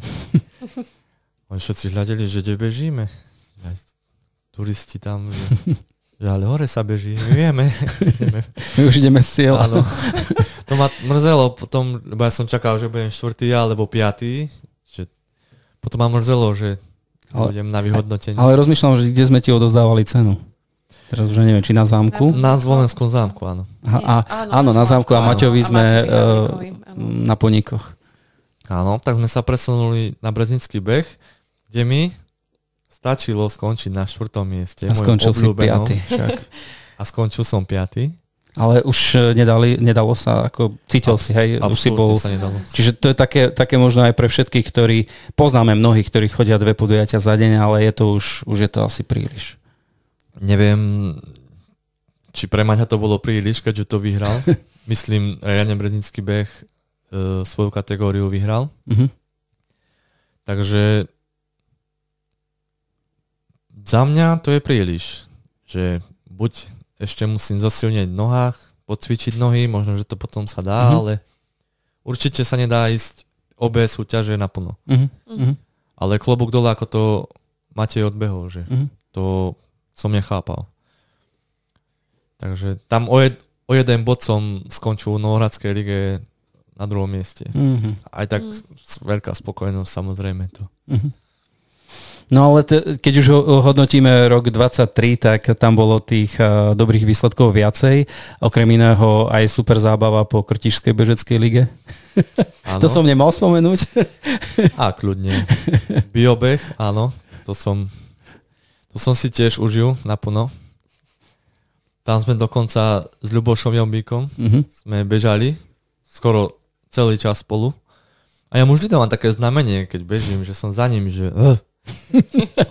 Oni všetci hľadeli, že kde bežíme. Aj turisti tam, že, že ale hore sa beží, my vieme. my už ideme z cieľa. Áno. To ma mrzelo potom, lebo ja som čakal, že budem štvrtý alebo piatý, potom ma mrzelo, že ale, budem na vyhodnotenie. Ale rozmýšľam, že kde sme ti odozdávali cenu. Teraz už neviem, či na zámku? Na Zvolenskom zámku, áno. A, a, áno, áno, na zámku a Maťovi sme uh, na Poníkoch. Áno, tak sme sa presunuli na Breznický beh, kde mi stačilo skončiť na štvrtom mieste. A skončil si piaty však. A skončil som piaty. Ale už e, nedali, nedalo sa, ako cítil Abs- si, hej, už si bol. Sa nedalo. Čiže to je také, také možno aj pre všetkých, ktorí, poznáme mnohých, ktorí chodia dve podujatia za deň, ale je to už, už je to asi príliš. Neviem, či pre Maťa to bolo príliš, keďže to vyhral. Myslím, Riadne Brednický beh e, svoju kategóriu vyhral. Uh-huh. Takže za mňa to je príliš, že buď ešte musím zosilniť v nohách, podcvičiť nohy, možno, že to potom sa dá, uh-huh. ale určite sa nedá ísť obe súťaže naplno. Uh-huh. Ale klobúk dole, ako to Matej odbehol, že uh-huh. to som nechápal. Takže tam o, jed, o jeden bod som skončil v Novohradskej lige na druhom mieste. Uh-huh. Aj tak uh-huh. veľká spokojnosť samozrejme to. Uh-huh. No ale te, keď už hodnotíme rok 23, tak tam bolo tých uh, dobrých výsledkov viacej. Okrem iného aj super zábava po Krtišskej bežeckej lige. to som nemal spomenúť. A kľudne. Biobeh, áno. To som, to som si tiež užil naplno. Tam sme dokonca s Ľubošom Jombíkom uh-huh. sme bežali skoro celý čas spolu. A ja mu vždy dávam také znamenie, keď bežím, že som za ním, že uh,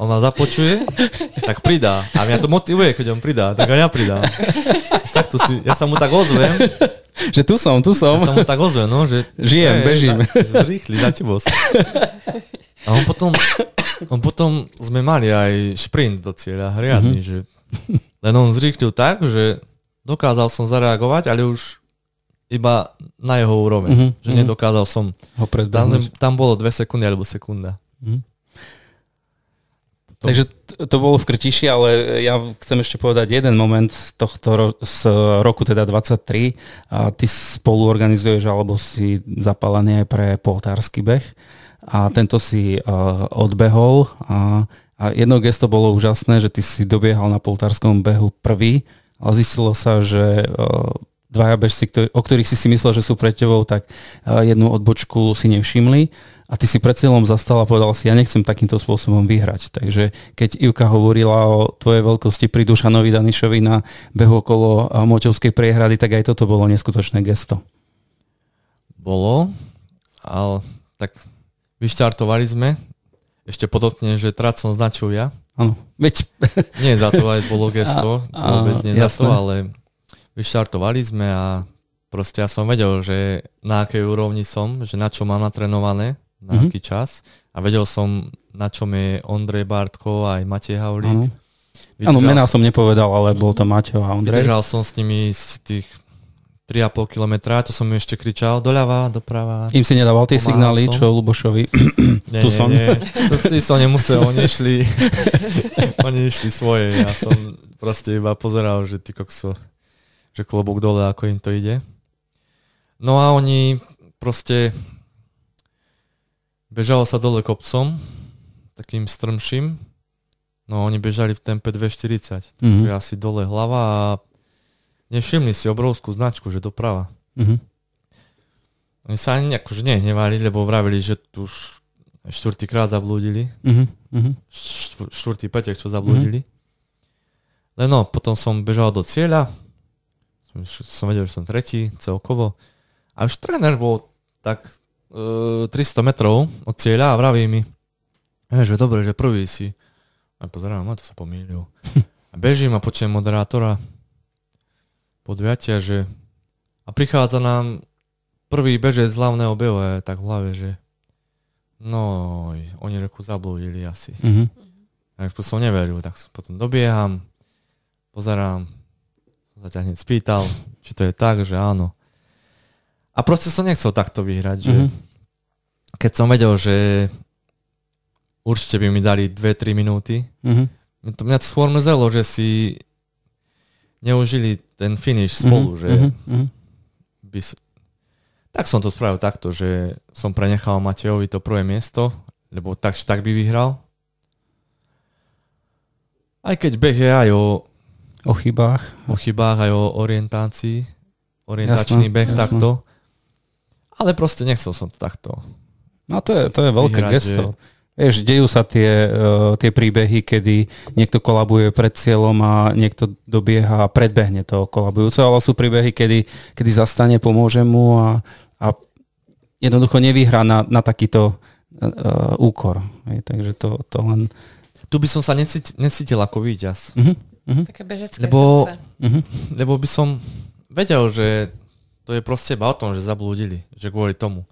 on ma započuje, tak pridá. A mňa to motivuje, keď on pridá, tak aj ja pridám. Takto si, ja sa mu tak ozvem. Že tu som, tu som. Ja sa mu tak ozvem, no, že... Žijem, je, bežím. Zrýchli, za tebou. A on potom, on potom sme mali aj šprint do cieľa, hriadný, mm-hmm. že len on zrýchlil tak, že dokázal som zareagovať, ale už iba na jeho úroveň. Mm-hmm. Že nedokázal som... Ho tam, tam bolo dve sekundy alebo sekunda. Mm-hmm. Takže to bolo v Krtiši, ale ja chcem ešte povedať jeden moment z tohto ro- z roku teda 23. A ty spolu organizuješ alebo si zapálený aj pre poltársky beh. A tento si uh, odbehol. A, a jedno gesto bolo úžasné, že ty si dobiehal na poltárskom behu prvý, ale zistilo sa, že uh, dvaja bežci, ktorý, o ktorých si si myslel, že sú pred tebou, tak uh, jednu odbočku si nevšimli a ty si pred cieľom zastal a povedal si, ja nechcem takýmto spôsobom vyhrať. Takže keď Ivka hovorila o tvojej veľkosti pri Dušanovi Danišovi na behu okolo Moťovskej priehrady, tak aj toto bolo neskutočné gesto. Bolo, ale tak vyštartovali sme. Ešte podotkne, že trať som značil ja. Áno, veď... Nie za to aj bolo gesto, a, vôbec nie jasné. za to, ale vyštartovali sme a proste ja som vedel, že na akej úrovni som, že na čo mám natrenované na mm-hmm. aký čas a vedel som, na čom je Ondrej Bartko a aj Matej Haulík. Áno, mená som nepovedal, ale bol to Mateo a Ondrej. Vydržal som s nimi z tých 3,5 km, to som ešte kričal, doľava, doprava. Im si nedával tie signály, som. čo Lubošovi? Nie, tu nie, som. Nie, to, tí som nemusel, oni išli, oni išli svoje, ja som proste iba pozeral, že ty kokso, že klobúk dole, ako im to ide. No a oni proste bežalo sa dole kopcom, takým strmším, no oni bežali v tempe 2,40, Mhm. takže asi dole hlava a nevšimli si obrovskú značku, že doprava. Mhm. Oni sa ani akože nehnevali, lebo vravili, že tu už štvrtýkrát zablúdili. Mhm. Mhm. Štvr- štvrtý petek, čo zablúdili. Len no, potom som bežal do cieľa, som, som vedel, že som tretí celkovo. A už tréner bol tak 300 metrov od cieľa a vraví mi, e, že dobre, že prvý si. A pozerám, no to sa pomýlil. A bežím a počujem moderátora podujatia, že a prichádza nám prvý bežec z hlavného behu a tak v hlave, že no, oni reku zablúdili asi. Mhm. A už som neveril, tak potom dobieham, pozerám, som sa ťa hneď spýtal, či to je tak, že áno. A proste som nechcel takto vyhrať, že Mhm. keď som vedel, že určite by mi dali 2-3 minúty, Mhm. to mňa to skôr mrzelo, že si neužili ten finish spolu, Mhm. že Mhm. Mhm. by s... Tak som to spravil takto, že som prenechal Matejovi to prvé miesto, lebo tak, tak by vyhral. Aj keď beh je aj o, O chybách. o chybách, aj o orientácii, orientačný Jasné, beh jasné. takto. Ale proste nechcel som to takto. No to je, to je veľké Vyhrať, gesto. Vieš, dejú sa tie, uh, tie príbehy, kedy niekto kolabuje pred cieľom a niekto dobieha a predbehne toho kolabujúceho, ale sú príbehy, kedy, kedy zastane, pomôže mu a, a jednoducho nevyhrá na, na takýto uh, úkor. Hej, takže to, to len... Tu by som sa necítil, necítil ako víťaz. Uh-huh, uh-huh, Také bežecké Lebo- srdce. uh-huh. Lebo by som vedel, že to je proste iba o tom, že zablúdili, že kvôli tomu.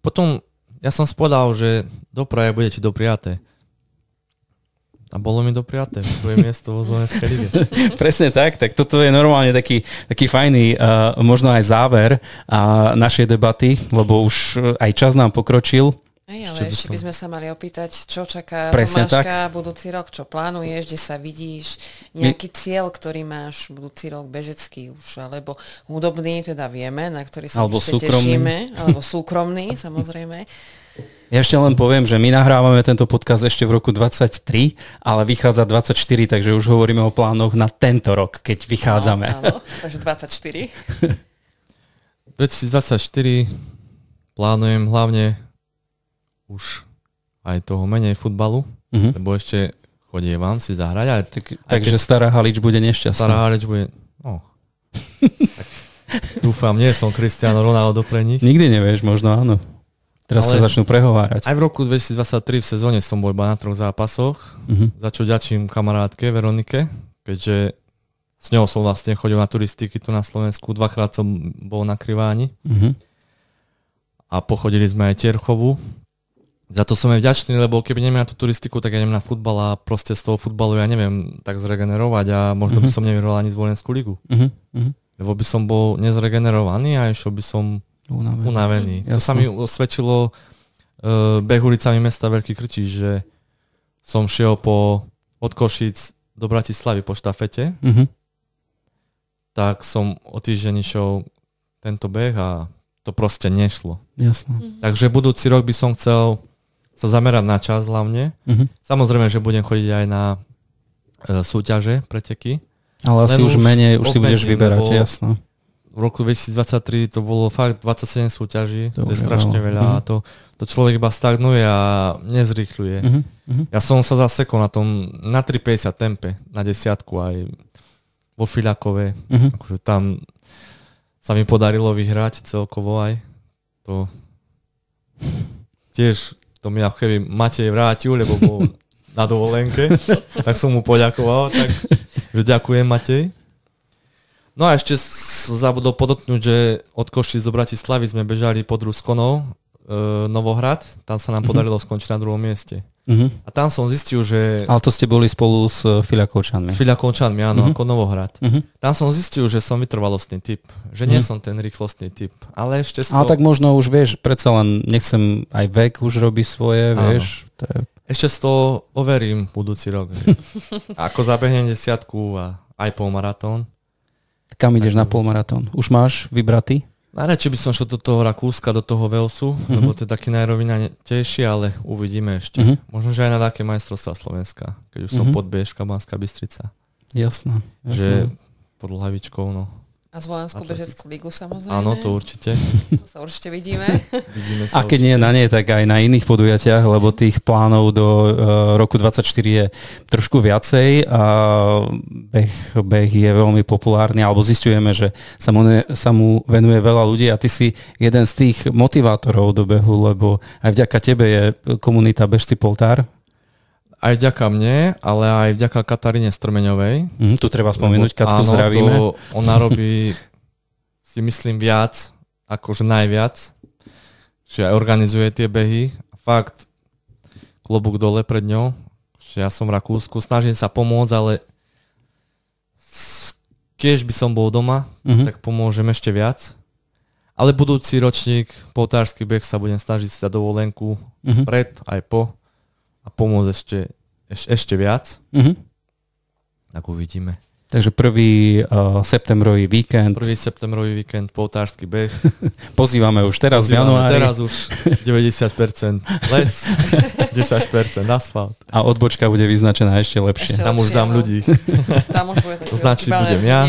Potom ja som spodal, že dopraje bude ti dopriaté. A bolo mi dopriaté, to je miesto vo Slovenskej lige. Presne tak, tak toto je normálne taký, taký fajný, uh, možno aj záver uh, našej debaty, lebo už uh, aj čas nám pokročil. Hej, ale Ešte by sme sa mali opýtať, čo čaká Presne Tomáška budúci rok, čo plánuješ, kde sa vidíš, nejaký cieľ, ktorý máš budúci rok bežecký už, alebo hudobný, teda vieme, na ktorý sa Alebo súkromný. tešíme, alebo súkromný, samozrejme. Ja ešte len poviem, že my nahrávame tento podcast ešte v roku 23, ale vychádza 24, takže už hovoríme o plánoch na tento rok, keď vychádzame. Áno, áno, takže 24. 2024 plánujem hlavne už aj toho menej futbalu, Mhm. lebo ešte chodievam si zahrať, ale Tak, takže stará Halič bude nešťastná. stará Halič bude... No. tak, dúfam, nie som Cristiano Ronaldo pre nich. Nikdy nevieš, možno áno. Teraz sa začnú prehovárať. Aj v roku 2023 v sezóne som bol iba na troch zápasoch, Mhm. za čo ďačím kamarátke Veronike, keďže s ňou som vlastne chodil na turistiky tu na Slovensku, dvakrát som bol na Kriváni Mhm. a pochodili sme aj Tierchovu. Za to som jej vďačný, lebo keby nemám na tú turistiku, tak ja idem na futbal a proste z toho futbalu ja neviem tak zregenerovať a možno by Mhm. som nevyhral ani z Volenskú ligu. Mhm. Mhm. Lebo by som bol nezregenerovaný a išiel by som Unavený. unavený. To sa mi osvedčilo uh, beh ulicami mesta Veľký Krčiš, že som šiel po, od Košíc do Bratislavy po štafete, Mhm. tak som o týždeň išiel tento beh a to proste nešlo. Jasné. Takže budúci rok by som chcel sa zamerať na čas hlavne. Mhm. Samozrejme, že budem chodiť aj na e, súťaže, preteky. Ale asi Len už menej, už si budeš vyberať, jasno. V roku 2023 to bolo fakt 27 súťaží, to, To je strašne veľa. veľa a to, to človek iba stagnuje a nezrýchľuje. Mhm. Mhm. Ja som sa zasekol na tom, na 3,50 tempe, na desiatku aj vo Filakove. Mhm. Akože tam sa mi podarilo vyhrať celkovo aj. To tiež to mi ako keby Matej vrátil, lebo bol na dovolenke, tak som mu poďakoval, tak že ďakujem Matej. No a ešte zabudol podotknúť, že od Košic do Bratislavy sme bežali pod Ruskonou, e, Novohrad, tam sa nám Mhm. podarilo skončiť na druhom mieste. Uh-huh. A tam som zistil, že... Ale to ste boli spolu s Filiakovčanmi. S Filiakovčanmi, áno, uh-huh. ako Novohrad. Uh-huh. Tam som zistil, že som vytrvalostný typ. Že nie uh-huh. som ten rýchlostný typ. Ale ešte... Ale tak možno už vieš, predsa len nechcem aj vek už robí svoje, áno. vieš. To je... Ešte z toho overím budúci rok. ako zabehnem desiatku a aj polmaratón. Kam ideš na polmaratón? Už máš vybratý? Najradšej by som šiel do toho Rakúska, do toho Velsu, uh-huh. lebo to je taký najrovinatejší, ale uvidíme ešte. Uh-huh. Možno, že aj na také majstrovstvá Slovenska, keď už uh-huh. som pod Biežka, Banská Bystrica. Jasné. Že pod hlavičkou, no. A z Vojenskú bežeckú ligu samozrejme. Áno, to určite. To sa určite vidíme. vidíme sa a keď určite. nie na nej, tak aj na iných podujatiach, lebo tých plánov do uh, roku 24 je trošku viacej a beh, beh je veľmi populárny, alebo zistujeme, že sa mu, sa mu venuje veľa ľudí a ty si jeden z tých motivátorov do behu, lebo aj vďaka tebe je komunita Bežci Poltár, aj vďaka mne, ale aj vďaka Kataríne Strmeňovej. Mm, tu treba spomenúť, Katku áno, zdravíme. To ona robí, si myslím, viac, akože najviac. Čiže aj organizuje tie behy. Fakt, klobúk dole pred ňou. Čiže ja som v Rakúsku, snažím sa pomôcť, ale keď by som bol doma, mm-hmm. tak pomôžem ešte viac. Ale budúci ročník, poltársky beh sa budem snažiť sa dovolenku mm-hmm. pred aj po a pomôcť ešte, eš, ešte viac, mm-hmm. tak uvidíme. Takže prvý uh, septembrový víkend. Prvý septembrový víkend, poltársky beh. Pozývame už teraz Pozývame v januári. Teraz už 90% les, 10% asfalt. A odbočka bude vyznačená ešte lepšie. Ešte Tam lepšie, už dám no. ľudí. Tam už bude značí budem ja.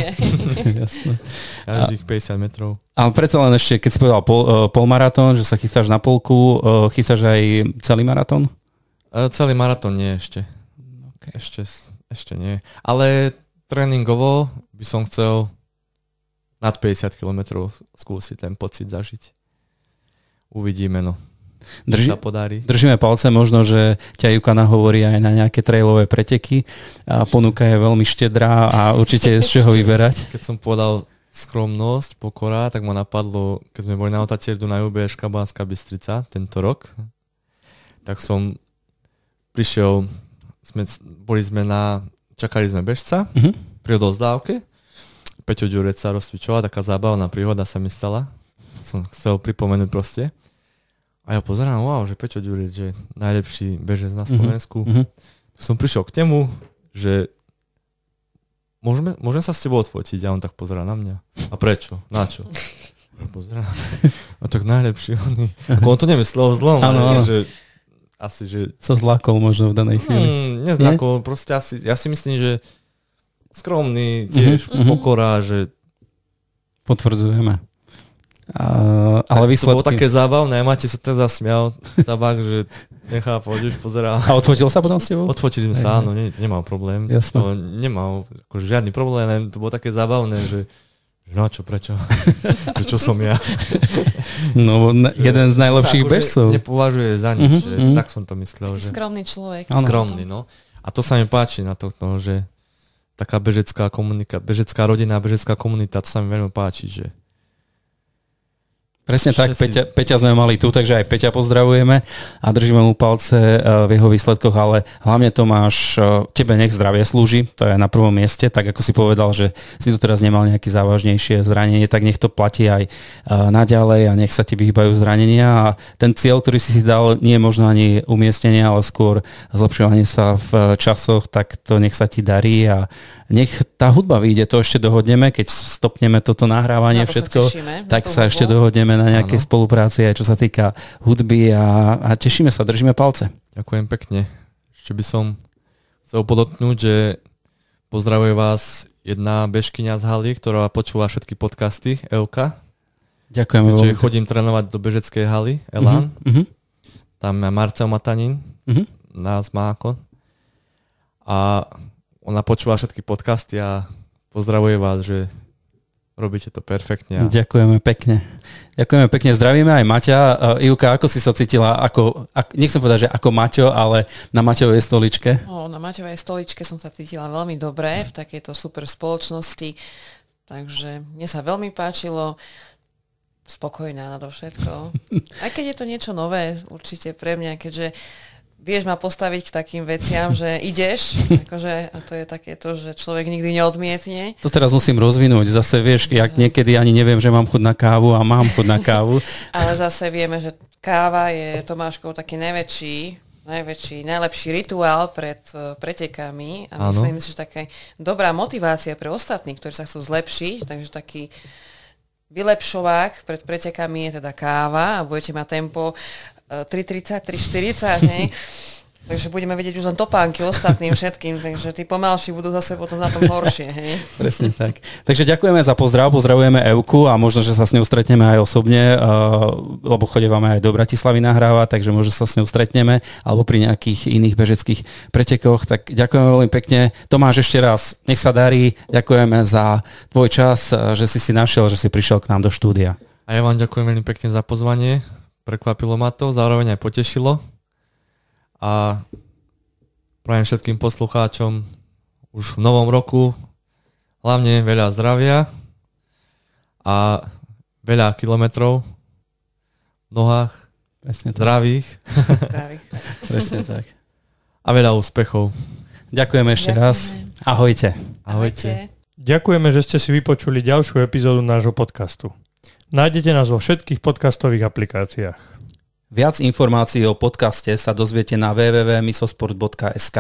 Jasne. Každých 50 metrov. Ale predsa len ešte, keď si povedal pol, uh, polmaratón, že sa chystáš na polku, uh, chystáš aj celý maratón? Celý maratón nie ešte. Okay. Ešte, ešte nie. Ale tréningovo by som chcel nad 50 km skúsiť ten pocit zažiť. Uvidíme, no. Drži, sa podarí. Držíme palce, možno, že ťa Juka nahovorí aj na nejaké trailové preteky a ponuka je veľmi štedrá a určite je z čoho vyberať. Keď som povedal skromnosť, pokora, tak ma napadlo, keď sme boli na Otatierdu na UBŠ Kabánska Bystrica tento rok, tak som prišiel, sme, boli sme na, čakali sme bežca uh-huh. pri odozdávke. Peťo Ďurec sa rozcvičoval, taká zábavná príhoda sa mi stala. Som chcel pripomenúť proste. A ja pozerám, wow, že Peťo Ďurec, že najlepší bežec na mhm. Slovensku. Uh-huh. Som prišiel k nemu, že môžeme, môžem sa s tebou odfotiť? A on tak pozerá na mňa. A prečo? Na čo? Pozerá. A tak najlepší on. on to nemyslel zlom, ale že asi, že... Sa zlákol možno v danej chvíli. Hmm, nezlákol, Nie? proste asi, ja si myslím, že skromný, tiež uh-huh, pokora, že... Potvrdzujeme. A, ale tak výsledky... To bolo také zábavné, máte sa teda zasmial, tabak, že nechápal, už pozeral. A odfotil sa potom s tebou? Odfotili sme sa, áno, ne, nemal problém. Jasne. To nemal akože žiadny problém, len to bolo také zábavné, že No čo, prečo? prečo som ja? No, jeden z najlepších akože bežcov. Nepovažuje za nič, uh-huh, že uh-huh. tak som to myslel. Že... Skromný človek. Ano. Skromný, no. A to sa mi páči na to, no, že taká bežecká komunika, bežecká rodina, bežecká komunita, to sa mi veľmi páči, že Presne tak, Peťa, Peťa sme mali tu, takže aj Peťa pozdravujeme a držíme mu palce eh, v jeho výsledkoch, ale hlavne Tomáš, eh, tebe nech zdravie slúži, to je na prvom mieste, tak ako si povedal, že si tu teraz nemal nejaké závažnejšie zranenie, tak nech to platí aj eh, naďalej a nech sa ti vyhýbajú zranenia. A ten cieľ, ktorý si si dal, nie je možno ani umiestnenie, ale skôr zlepšovanie sa v časoch, tak to nech sa ti darí a nech tá hudba vyjde, to ešte dohodneme, keď stopneme toto nahrávanie všetko, sa tešíme, tak sa ešte dohodneme na nejakej ano. spolupráci aj čo sa týka hudby a, a tešíme sa, držíme palce. Ďakujem pekne. Ešte by som chcel podotknúť, že pozdravuje vás jedna bežkynia z haly, ktorá počúva všetky podcasty, Euka. Ďakujem. Takže chodím trénovať do bežeckej haly, Elan. Uh-huh, uh-huh. Tam je Marcel Matanin, uh-huh. nás má ako. A ona počúva všetky podcasty a pozdravuje vás, že robíte to perfektne. A... Ďakujeme pekne. Ďakujeme pekne, zdravíme aj Maťa. Uh, Ivka, ako si sa cítila, ako, ak, nechcem povedať, že ako Maťo, ale na Maťovej stoličke? No, na Maťovej stoličke som sa cítila veľmi dobre v takejto super spoločnosti, takže mne sa veľmi páčilo spokojná na to všetko. Aj keď je to niečo nové určite pre mňa, keďže vieš ma postaviť k takým veciam, že ideš, akože, a to je také to, že človek nikdy neodmietne. To teraz musím rozvinúť. Zase vieš, jak niekedy ani neviem, že mám chud na kávu a mám chud na kávu. Ale zase vieme, že káva je Tomáškov taký najväčší najväčší, najlepší rituál pred uh, pretekami a ano. myslím si, že taká dobrá motivácia pre ostatných, ktorí sa chcú zlepšiť, takže taký vylepšovák pred pretekami je teda káva a budete mať tempo 3.30, 3.40, hej. Takže budeme vedieť už len topánky ostatným všetkým, takže tí pomalší budú zase potom na tom horšie. Hej? Presne tak. Takže ďakujeme za pozdrav, pozdravujeme Evku a možno, že sa s ňou stretneme aj osobne, uh, lebo chodevame aj do Bratislavy nahrávať, takže možno sa s ňou stretneme, alebo pri nejakých iných bežeckých pretekoch. Tak ďakujeme veľmi pekne. Tomáš, ešte raz, nech sa darí. Ďakujeme za tvoj čas, že si si našiel, že si prišiel k nám do štúdia. A ja vám ďakujem veľmi pekne za pozvanie prekvapilo ma to, zároveň aj potešilo. A prajem všetkým poslucháčom už v novom roku hlavne veľa zdravia a veľa kilometrov v nohách, Presne tak. zdravých. Presne tak. A veľa úspechov. Ďakujeme ešte Ďakujeme. raz. Ahojte. Ahojte. Ďakujeme, že ste si vypočuli ďalšiu epizódu nášho podcastu. Nájdete nás vo všetkých podcastových aplikáciách. Viac informácií o podcaste sa dozviete na www.misosport.sk.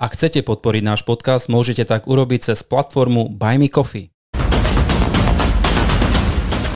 Ak chcete podporiť náš podcast, môžete tak urobiť cez platformu Buy Me Coffee.